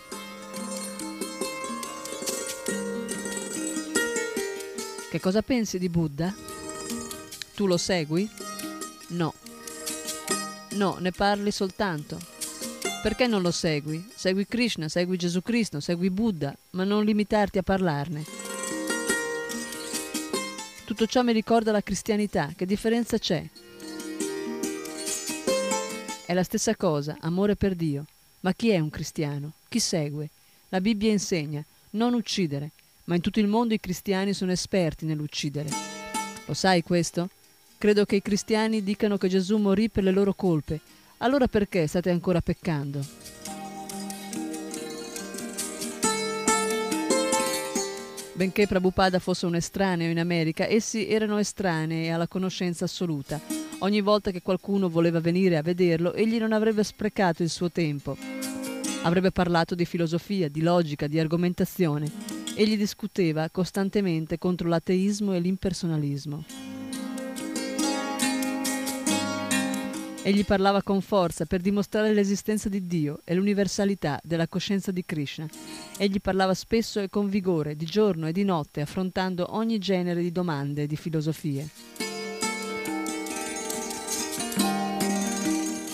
Che cosa pensi di Buddha? Tu lo segui? No. No, ne parli soltanto. Perché non lo segui? Segui Krishna, segui Gesù Cristo, segui Buddha, ma non limitarti a parlarne. Tutto ciò mi ricorda la cristianità. Che differenza c'è? È la stessa cosa, amore per Dio. Ma chi è un cristiano? Chi segue? La Bibbia insegna non uccidere, ma in tutto il mondo i cristiani sono esperti nell'uccidere. Lo sai questo? Credo che i cristiani dicano che Gesù morì per le loro colpe. Allora perché state ancora peccando? Benché Prabhupada fosse un estraneo in America, essi erano estranei alla conoscenza assoluta. Ogni volta che qualcuno voleva venire a vederlo, egli non avrebbe sprecato il suo tempo. Avrebbe parlato di filosofia, di logica, di argomentazione. Egli discuteva costantemente contro l'ateismo e l'impersonalismo. Egli parlava con forza per dimostrare l'esistenza di Dio e l'universalità della coscienza di Krishna. Egli parlava spesso e con vigore, di giorno e di notte, affrontando ogni genere di domande e di filosofie.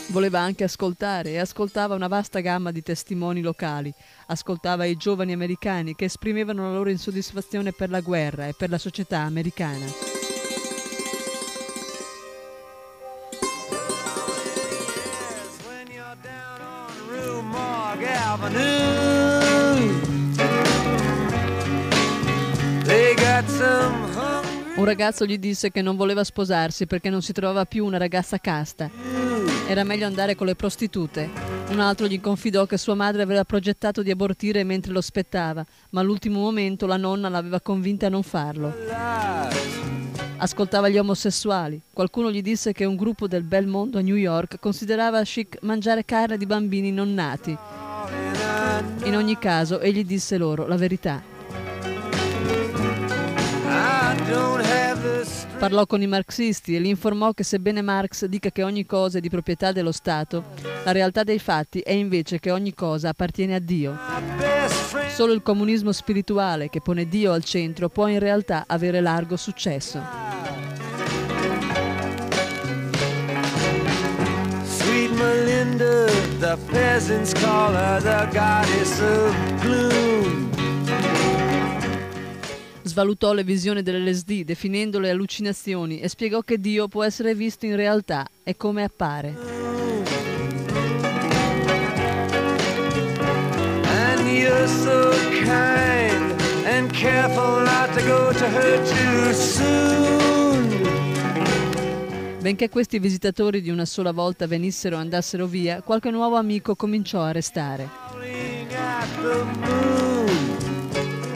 Voleva anche ascoltare e ascoltava una vasta gamma di testimoni locali. Ascoltava i giovani americani che esprimevano la loro insoddisfazione per la guerra e per la società americana. Un ragazzo gli disse che non voleva sposarsi perché non si trovava più una ragazza casta. Era meglio andare con le prostitute. Un altro gli confidò che sua madre aveva progettato di abortire mentre lo aspettava, ma all'ultimo momento la nonna l'aveva convinta a non farlo. Ascoltava gli omosessuali. Qualcuno gli disse che un gruppo del bel mondo a New York considerava chic mangiare carne di bambini non nati. In ogni caso, egli disse loro la verità. Parlò con i marxisti e li informò che sebbene Marx dica che ogni cosa è di proprietà dello Stato, la realtà dei fatti è invece che ogni cosa appartiene a Dio. Solo il comunismo spirituale, che pone Dio al centro, può in realtà avere largo successo. Sweet Melinda, the peasants call her the goddess of gloom. Svalutò le visioni dell'LSD definendole allucinazioni e spiegò che Dio può essere visto in realtà e come appare. And you're so kind and careful not to go to her too soon. Benché questi visitatori di una sola volta venissero e andassero via, qualche nuovo amico cominciò a restare.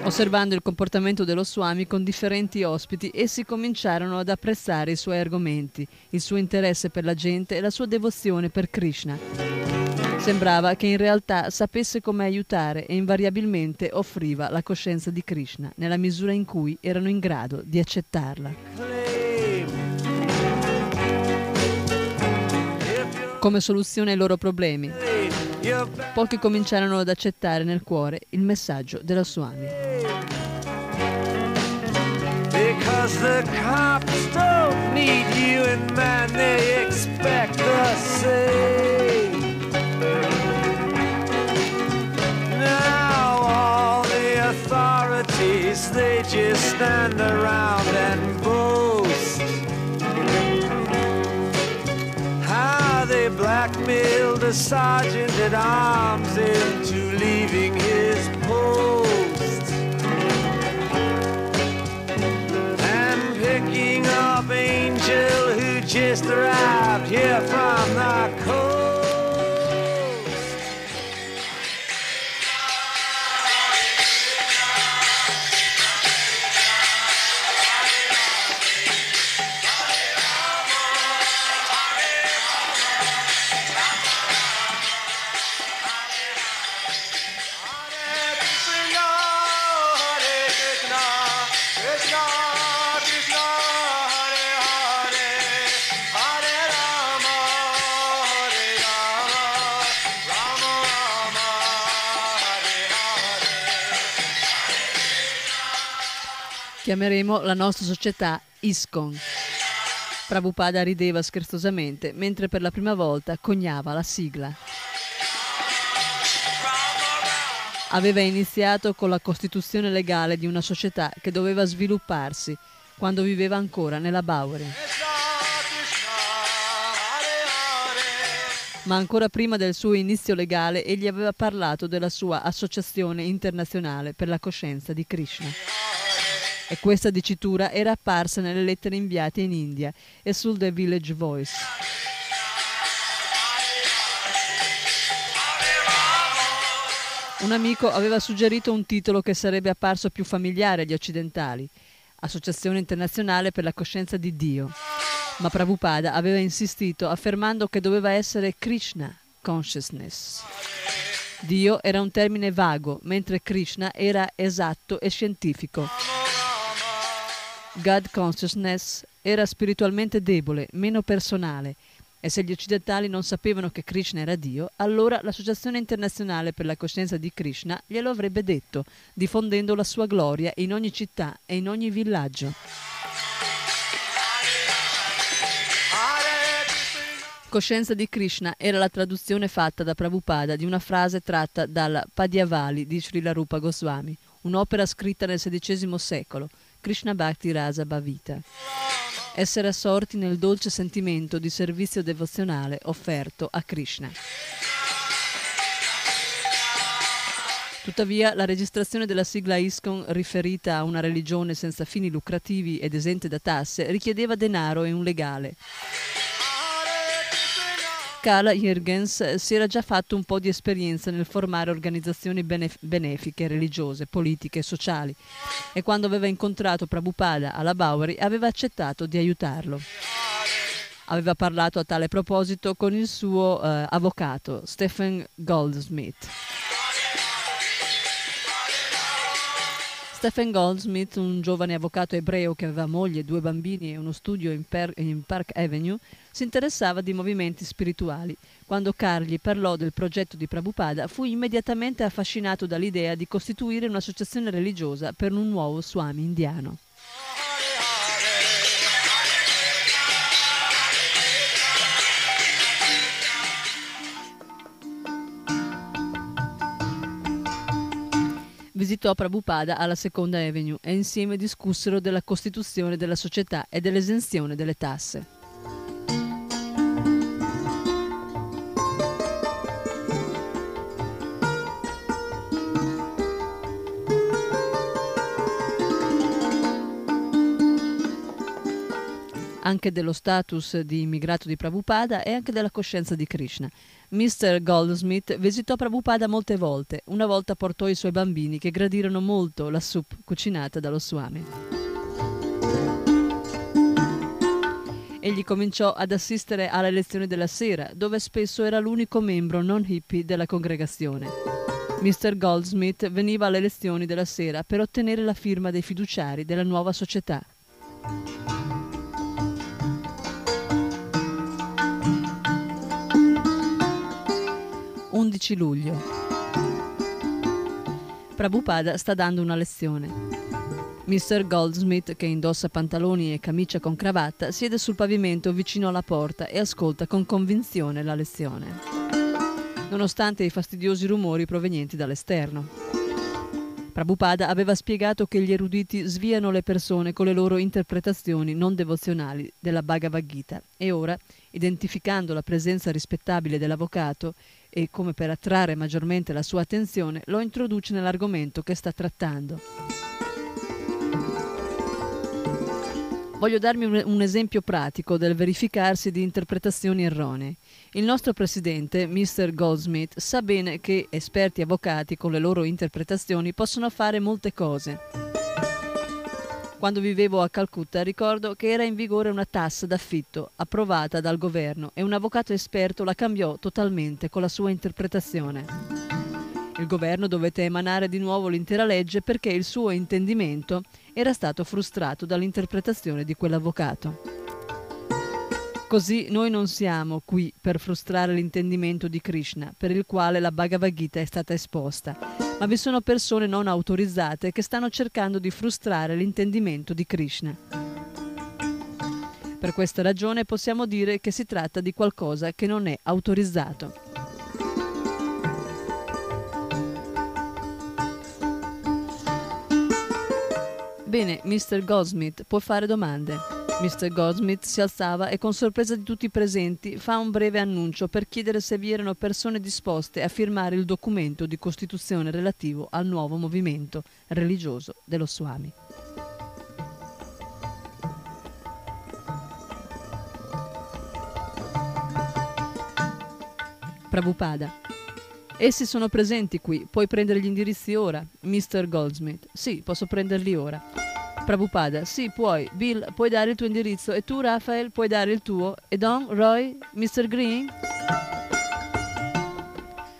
Osservando il comportamento dello Swami con differenti ospiti, essi cominciarono ad apprezzare i suoi argomenti, il suo interesse per la gente e la sua devozione per Krishna. Sembrava che in realtà sapesse come aiutare e invariabilmente offriva la coscienza di Krishna nella misura in cui erano in grado di accettarla. Come soluzione ai loro problemi, pochi cominciarono ad accettare nel cuore il messaggio della the same. Now all the authorities, they just stand around and blackmailed a sergeant at arms into leaving his post. and picking up Angel who just arrived here from the coast. Chiameremo la nostra società ISKCON. Prabhupada rideva scherzosamente mentre per la prima volta coniava la sigla. Aveva iniziato con la costituzione legale di una società che doveva svilupparsi. quando viveva ancora nella Bowery. Ma ancora prima del suo inizio legale egli aveva parlato della sua associazione internazionale per la coscienza di Krishna. E questa dicitura era apparsa nelle lettere inviate in India e sul The Village Voice. Un amico aveva suggerito un titolo che sarebbe apparso più familiare agli occidentali, Associazione internazionale per la coscienza di Dio. Ma Prabhupada aveva insistito affermando che doveva essere Krishna Consciousness. Dio era un termine vago, mentre Krishna era esatto e scientifico. God Consciousness era spiritualmente debole, meno personale, e se gli occidentali non sapevano che Krishna era Dio, allora l'Associazione internazionale per la coscienza di Krishna glielo avrebbe detto, diffondendo la sua gloria in ogni città e in ogni villaggio. Coscienza di Krishna era la traduzione fatta da Prabhupada di una frase tratta dal Padyavali di Srila Rupa Goswami, un'opera scritta nel XVI secolo, Krishna Bhakti Rasa Bhavita. Essere assorti nel dolce sentimento di servizio devozionale offerto a Krishna. Tuttavia, la registrazione della sigla ISKCON riferita a una religione senza fini lucrativi ed esente da tasse richiedeva denaro e un legale. Carl Jürgens si era già fatto un po' di esperienza nel formare organizzazioni benef- benefiche, religiose, politiche e sociali e quando aveva incontrato Prabhupada alla Bowery aveva accettato di aiutarlo. Aveva parlato a tale proposito con il suo eh, avvocato Stephen Goldsmith. Stephen Goldsmith, un giovane avvocato ebreo che aveva moglie, due bambini e uno studio in, per- in Park Avenue, si interessava di movimenti spirituali. Quando Carl gli parlò del progetto di Prabhupada, fu immediatamente affascinato dall'idea di costituire un'associazione religiosa per un nuovo Swami indiano. Visitò Prabhupada alla Seconda Avenue e insieme discussero della costituzione della società e dell'esenzione delle tasse. Anche dello status di immigrato di Prabhupada e anche della coscienza di Krishna. Mr. Goldsmith visitò Prabhupada molte volte. Una volta portò i suoi bambini che gradirono molto la soup cucinata dallo Swami. Egli cominciò ad assistere alle lezioni della sera, dove spesso era l'unico membro non hippie della congregazione. Mr. Goldsmith veniva alle lezioni della sera per ottenere la firma dei fiduciari della nuova società. 11 luglio. Prabhupada sta dando una lezione. Mr. Goldsmith, che indossa pantaloni e camicia con cravatta, siede sul pavimento vicino alla porta e ascolta con convinzione la lezione, nonostante i fastidiosi rumori provenienti dall'esterno. Prabhupada aveva spiegato che gli eruditi sviano le persone con le loro interpretazioni non devozionali della Bhagavad Gita e ora, identificando la presenza rispettabile dell'avvocato e come per attrarre maggiormente la sua attenzione, lo introduce nell'argomento che sta trattando. Voglio darmi un, un, esempio pratico del verificarsi di interpretazioni erronee. Il nostro presidente, Mr. Goldsmith, sa bene che esperti avvocati con le loro interpretazioni possono fare molte cose. Quando vivevo a Calcutta ricordo che era in vigore una tassa d'affitto approvata dal governo e un avvocato esperto la cambiò totalmente con la sua interpretazione. Il governo dovette emanare di nuovo l'intera legge perché il suo intendimento era stato frustrato dall'interpretazione di quell'avvocato. Così noi non siamo qui per frustrare l'intendimento di Krishna, per il quale la Bhagavad Gita è stata esposta, ma vi sono persone non autorizzate che stanno cercando di frustrare l'intendimento di Krishna. Per questa ragione possiamo dire che si tratta di qualcosa che non è autorizzato. Bene, Mr. Goldsmith può fare domande. Mr. Goldsmith si alzava e con sorpresa di tutti i presenti fa un breve annuncio per chiedere se vi erano persone disposte a firmare il documento di costituzione relativo al nuovo movimento religioso dello Swami. Prabhupada. Essi sono presenti qui, puoi prendere gli indirizzi ora. Mr. Goldsmith. Sì, posso prenderli ora. Prabhupada. Sì, puoi. Bill, puoi dare il tuo indirizzo. E tu, Raphael, puoi dare il tuo. E Don, Roy, Mr. Green?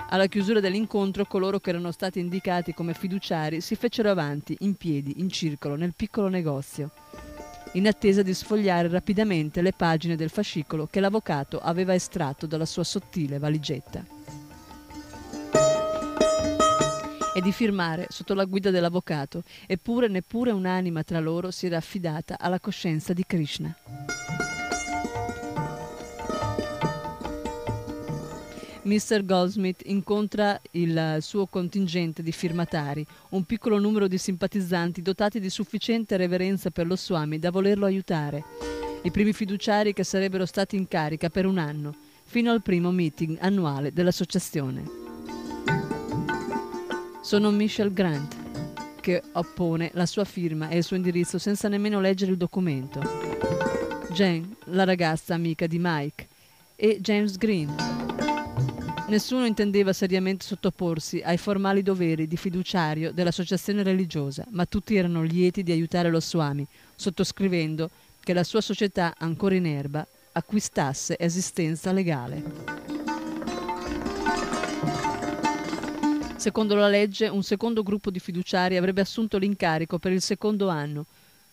Alla chiusura dell'incontro, coloro che erano stati indicati come fiduciari si fecero avanti, in piedi, in circolo, nel piccolo negozio, in attesa di sfogliare rapidamente le pagine del fascicolo che l'avvocato aveva estratto dalla sua sottile valigetta. E di firmare sotto la guida dell'avvocato, eppure neppure un'anima tra loro si era affidata alla coscienza di Krishna. Mr. Goldsmith incontra il suo contingente di firmatari, un piccolo numero di simpatizzanti dotati di sufficiente reverenza per lo Swami da volerlo aiutare, i primi fiduciari che sarebbero stati in carica per un anno, fino al primo meeting annuale dell'associazione. Sono Michelle Grant, che oppone la sua firma e il suo indirizzo senza nemmeno leggere il documento. Jane, la ragazza amica di Mike, e James Green. Nessuno intendeva seriamente sottoporsi ai formali doveri di fiduciario dell'associazione religiosa, ma tutti erano lieti di aiutare lo Swami, sottoscrivendo che la sua società, ancora in erba, acquistasse esistenza legale. Secondo la legge, un secondo gruppo di fiduciari avrebbe assunto l'incarico per il secondo anno.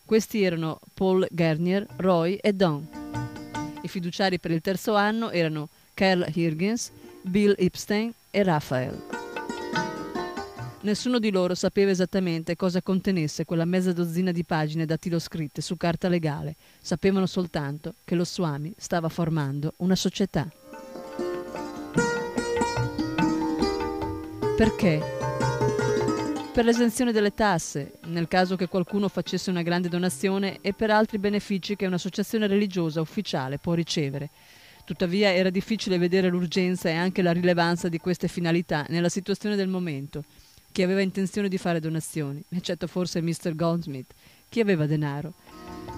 Questi erano Paul Gernier, Roy e Don. I fiduciari per il terzo anno erano Carl Hirgens, Bill Epstein e Raphael. Nessuno di loro sapeva esattamente cosa contenesse quella mezza dozzina di pagine dattiloscritte su carta legale. Sapevano soltanto che lo Swami stava formando una società. Perché? Per l'esenzione delle tasse, nel caso che qualcuno facesse una grande donazione e per altri benefici che un'associazione religiosa ufficiale può ricevere. Tuttavia era difficile vedere l'urgenza e anche la rilevanza di queste finalità nella situazione del momento. Chi aveva intenzione di fare donazioni, eccetto forse Mr. Goldsmith, chi aveva denaro.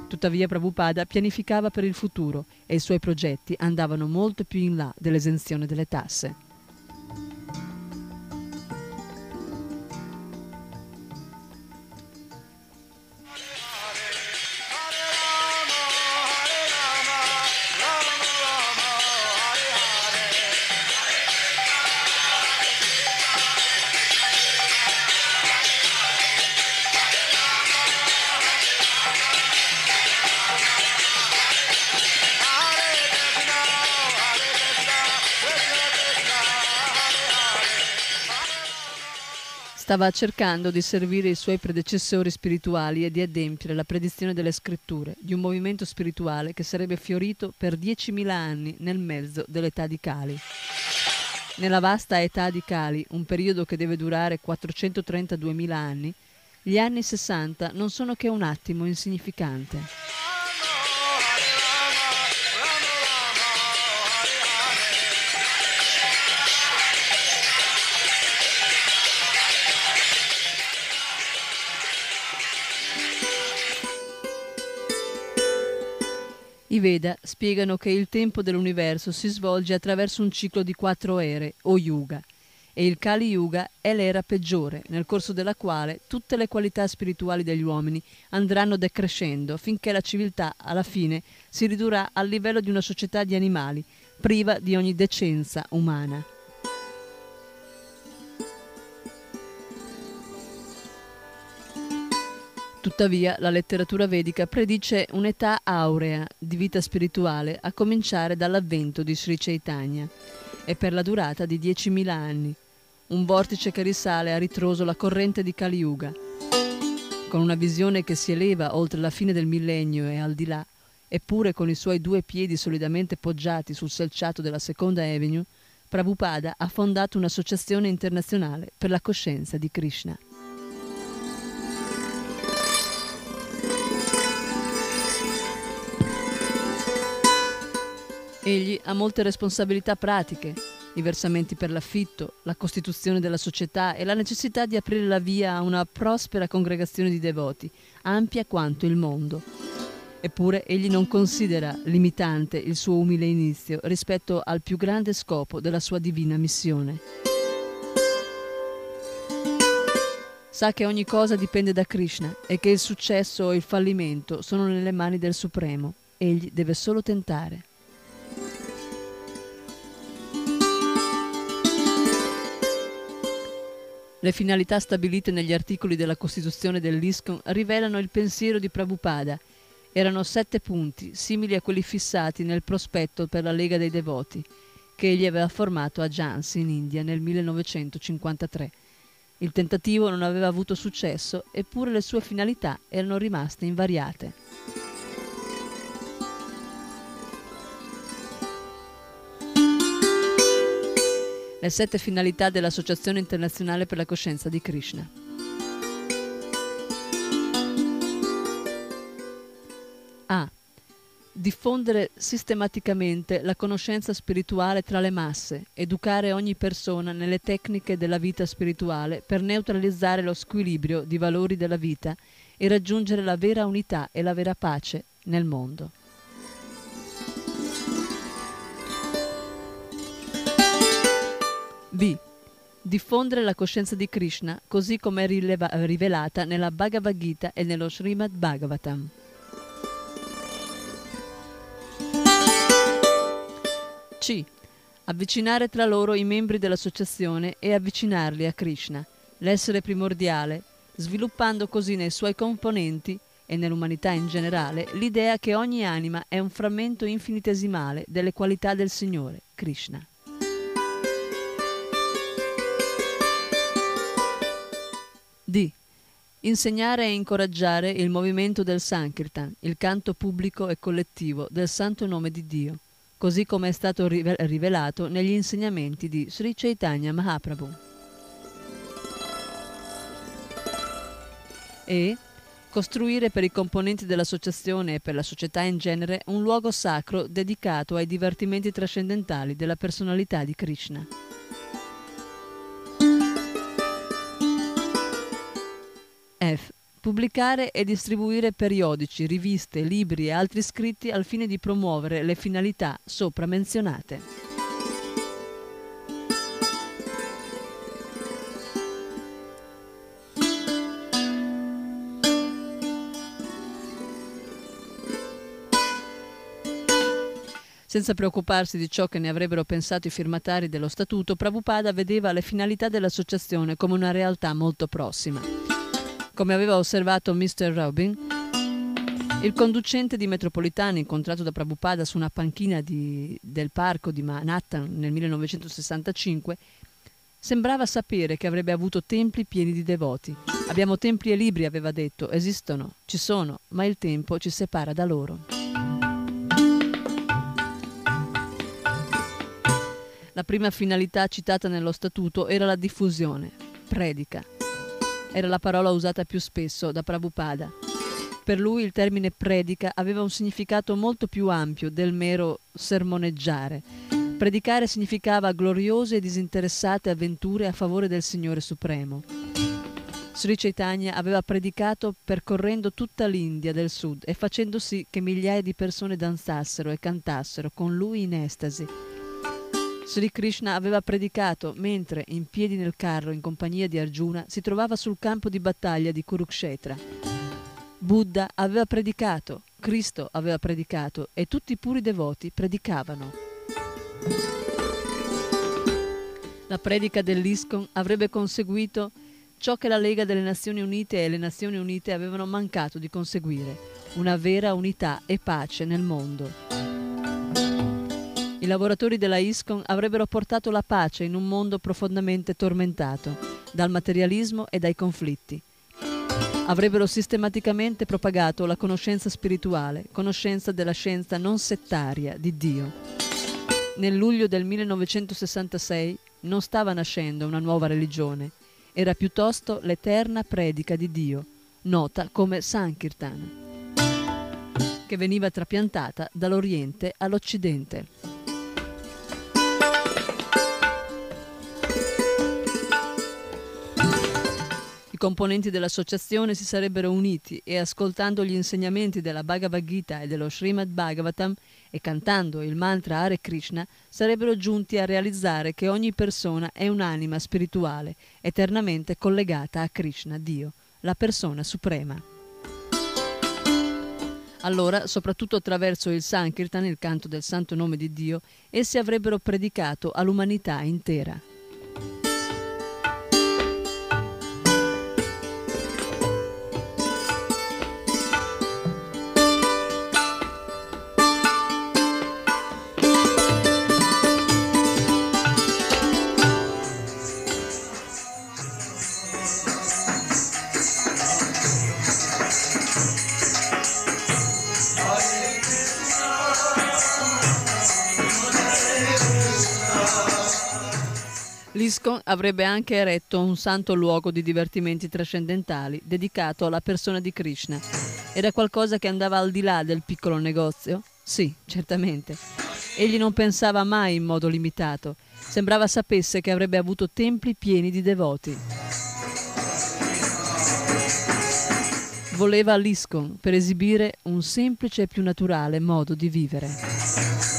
Tuttavia Prabhupada pianificava per il futuro e i suoi progetti andavano molto più in là dell'esenzione delle tasse. Stava cercando di servire i suoi predecessori spirituali e di adempiere la predizione delle scritture di un movimento spirituale che sarebbe fiorito per 10.000 anni nel mezzo dell'età di Kali. Nella vasta età di Kali, un periodo che deve durare 432.000 anni, gli anni 60 non sono che un attimo insignificante. I Veda spiegano che il tempo dell'universo si svolge attraverso un ciclo di quattro ere, o yuga, e il Kali Yuga è l'era peggiore, nel corso della quale tutte le qualità spirituali degli uomini andranno decrescendo finché la civiltà, alla fine, si ridurrà al livello di una società di animali, priva di ogni decenza umana. Tuttavia, la letteratura vedica predice un'età aurea di vita spirituale a cominciare dall'avvento di Sri Chaitanya e per la durata di 10.000 anni, un vortice che risale a ritroso la corrente di Kali Yuga. Con una visione che si eleva oltre la fine del millennio e al di là, eppure con i suoi due piedi solidamente poggiati sul selciato della Seconda Avenue, Prabhupada ha fondato un'associazione internazionale per la coscienza di Krishna. Egli ha molte responsabilità pratiche, i versamenti per l'affitto, la costituzione della società e la necessità di aprire la via a una prospera congregazione di devoti, ampia quanto il mondo. Eppure egli non considera limitante il suo umile inizio rispetto al più grande scopo della sua divina missione. Sa che ogni cosa dipende da Krishna e che il successo o il fallimento sono nelle mani del Supremo. Egli deve solo tentare. Le finalità stabilite negli articoli della Costituzione dell'ISCON rivelano il pensiero di Prabhupada. Erano sette punti, simili a quelli fissati nel prospetto per la Lega dei Devoti, che egli aveva formato a Jhansi in India nel 1953. Il tentativo non aveva avuto successo, eppure le sue finalità erano rimaste invariate. Le sette finalità dell'Associazione internazionale per la coscienza di Krishna. A. Diffondere sistematicamente la conoscenza spirituale tra le masse, educare ogni persona nelle tecniche della vita spirituale per neutralizzare lo squilibrio di valori della vita e raggiungere la vera unità e la vera pace nel mondo. B. Diffondere la coscienza di Krishna così come è rileva- rivelata nella Bhagavad Gita e nello Srimad Bhagavatam. C. Avvicinare tra loro i membri dell'associazione e avvicinarli a Krishna, l'essere primordiale, sviluppando così nei suoi componenti e nell'umanità in generale l'idea che ogni anima è un frammento infinitesimale delle qualità del Signore, Krishna. D. Insegnare e incoraggiare il movimento del Sankirtan, il canto pubblico e collettivo del santo nome di Dio, così come è stato rive- rivelato negli insegnamenti di Sri Chaitanya Mahaprabhu. E costruire per i componenti dell'associazione e per la società in genere un luogo sacro dedicato ai divertimenti trascendentali della personalità di Krishna. F. Pubblicare e distribuire periodici, riviste, libri e altri scritti al fine di promuovere le finalità sopra menzionate. Senza preoccuparsi di ciò che ne avrebbero pensato i firmatari dello statuto, Prabhupada vedeva le finalità dell'associazione come una realtà molto prossima. Come aveva osservato Mr. Robin, il conducente di metropolitana incontrato da Prabhupada su una panchina di- del parco di Manhattan nel 1965 sembrava sapere che avrebbe avuto templi pieni di devoti. Abbiamo templi e libri, aveva detto, esistono, ci sono, ma il tempo ci separa da loro. La prima finalità citata nello statuto era la diffusione, predica. Era la parola usata più spesso da Prabhupada. Per lui il termine predica aveva un significato molto più ampio del mero sermoneggiare. Predicare significava gloriose e disinteressate avventure a favore del Signore Supremo. Sri Chaitanya aveva predicato percorrendo tutta l'India del sud e facendo sì che migliaia di persone danzassero e cantassero con lui in estasi. Sri Krishna aveva predicato mentre, in piedi nel carro in compagnia di Arjuna, si trovava sul campo di battaglia di Kurukshetra. Buddha aveva predicato, Cristo aveva predicato e tutti i puri devoti predicavano. La predica dell'ISKCON avrebbe conseguito ciò che la Lega delle Nazioni Unite e le Nazioni Unite avevano mancato di conseguire, una vera unità e pace nel mondo. I lavoratori della ISCON avrebbero portato la pace in un mondo profondamente tormentato dal materialismo e dai conflitti. Avrebbero sistematicamente propagato la conoscenza spirituale, conoscenza della scienza non settaria di Dio. Nel luglio del 1966 non stava nascendo una nuova religione, era piuttosto l'eterna predica di Dio, nota come Sankirtan, che veniva trapiantata dall'Oriente all'Occidente. I componenti dell'associazione si sarebbero uniti e ascoltando gli insegnamenti della Bhagavad Gita e dello Srimad Bhagavatam e cantando il mantra Hare Krishna sarebbero giunti a realizzare che ogni persona è un'anima spirituale eternamente collegata a Krishna, Dio, la persona suprema. Allora, soprattutto attraverso il Sankirtan, il canto del santo nome di Dio, essi avrebbero predicato all'umanità intera. L'ISCON avrebbe anche eretto un santo luogo di divertimenti trascendentali dedicato alla persona di Krishna. Era qualcosa che andava al di là del piccolo negozio? Sì, certamente. Egli non pensava mai in modo limitato. Sembrava sapesse che avrebbe avuto templi pieni di devoti. Voleva l'ISCON per esibire un semplice e più naturale modo di vivere.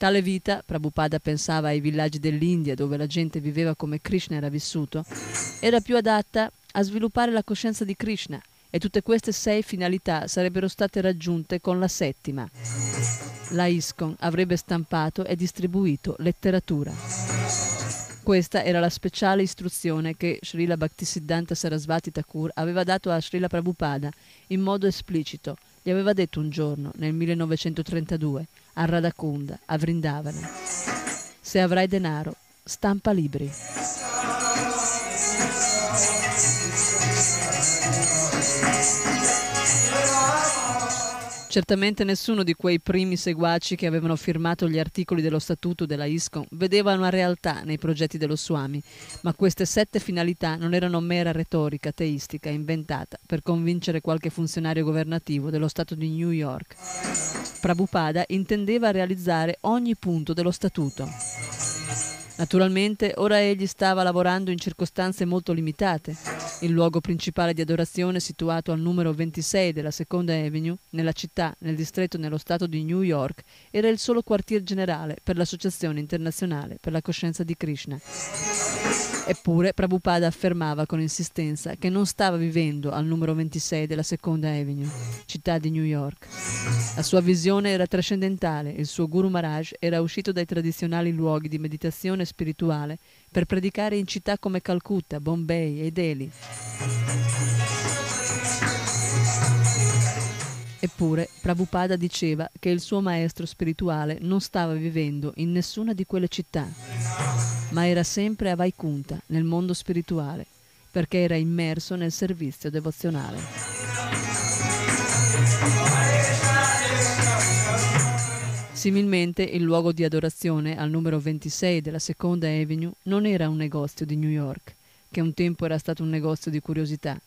Tale vita, Prabhupada pensava ai villaggi dell'India dove la gente viveva come Krishna era vissuto, era più adatta a sviluppare la coscienza di Krishna e tutte queste sei finalità sarebbero state raggiunte con la settima. La ISKCON avrebbe stampato e distribuito letteratura. Questa era la speciale istruzione che Srila Bhaktisiddhanta Sarasvati Thakur aveva dato a Srila Prabhupada in modo esplicito. Gli aveva detto un giorno, nel 1932, a Radhakunda, a Vrindavana, se avrai denaro, stampa libri. Certamente nessuno di quei primi seguaci che avevano firmato gli articoli dello statuto della ISCON vedeva una realtà nei progetti dello Swami, ma queste sette finalità non erano mera retorica teistica inventata per convincere qualche funzionario governativo dello Stato di New York. Prabhupada intendeva realizzare ogni punto dello statuto. Naturalmente ora egli stava lavorando in circostanze molto limitate. Il luogo principale di adorazione, situato al numero 26 della Seconda Avenue, nella città, nel distretto nello stato di New York, era il solo quartier generale per l'Associazione internazionale per la coscienza di Krishna. Eppure Prabhupada affermava con insistenza che non stava vivendo al numero 26 della Seconda Avenue, città di New York. La sua visione era trascendentale, il suo Guru Maharaj era uscito dai tradizionali luoghi di meditazione spirituale per predicare in città come Calcutta, Bombay e Delhi. Eppure Prabhupada diceva che il suo maestro spirituale non stava vivendo in nessuna di quelle città, ma era sempre a Vaikunta, nel mondo spirituale, perché era immerso nel servizio devozionale. Similmente, il luogo di adorazione al numero 26 della Seconda Avenue non era un negozio di New York, che un tempo era stato un negozio di curiosità.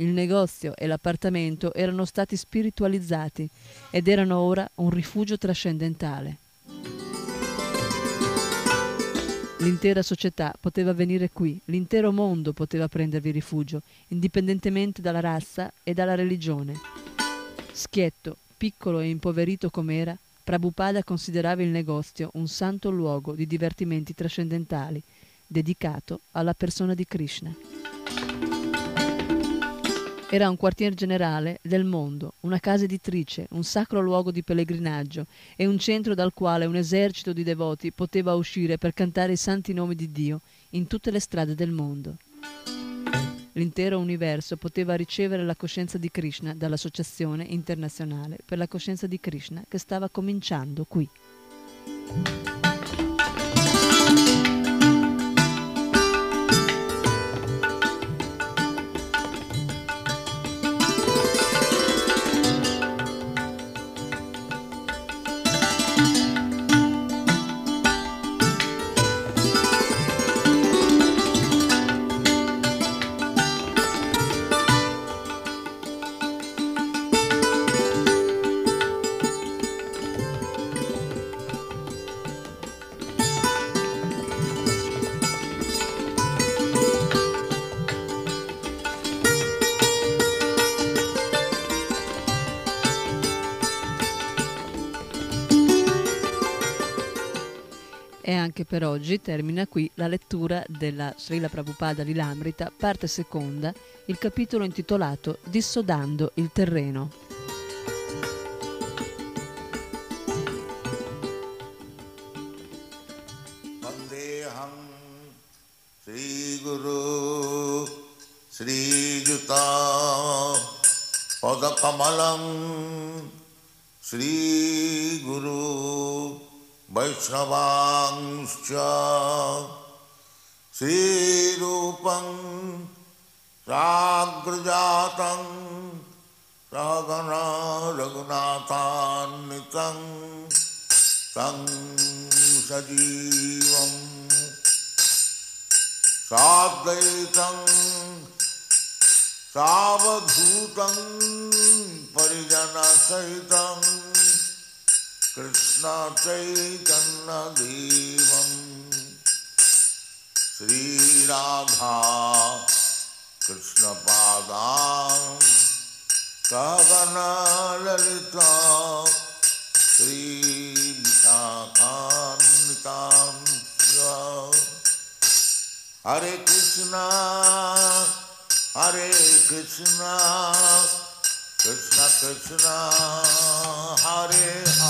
Il negozio e l'appartamento erano stati spiritualizzati ed erano ora un rifugio trascendentale. L'intera società poteva venire qui, l'intero mondo poteva prendervi rifugio, indipendentemente dalla razza e dalla religione. Schietto, piccolo e impoverito com'era, Prabhupada considerava il negozio un santo luogo di divertimenti trascendentali, dedicato alla persona di Krishna. Era un quartier generale del mondo, una casa editrice, un sacro luogo di pellegrinaggio e un centro dal quale un esercito di devoti poteva uscire per cantare i santi nomi di Dio in tutte le strade del mondo. L'intero universo poteva ricevere la coscienza di Krishna dall'Associazione internazionale per la coscienza di Krishna che stava cominciando qui. per oggi termina qui la lettura della Srila Prabhupada Lilamrita, parte seconda, il capitolo intitolato Dissodando il terreno. Guru Sri Juta Pada Kamalam Sri Guru वैष्णवांश्च श्रीरूपं साग्रजातं सहगना रघुनाथान्वितं तं सजीवम् साद्वैतं सावधूतं परिजनसहितं कृष्णचैतन्यदेवं श्रीराधा कृष्णपादां सगनललिता श्रीविशाखान्वितां हरे कृष्णा हरे कृष्णा कृष्ण कृष्ण हरे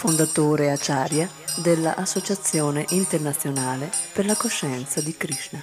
Fondatore Acharya della Associazione Internazionale per la Coscienza di Krishna,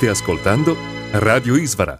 State ascoltando Radio Isvara.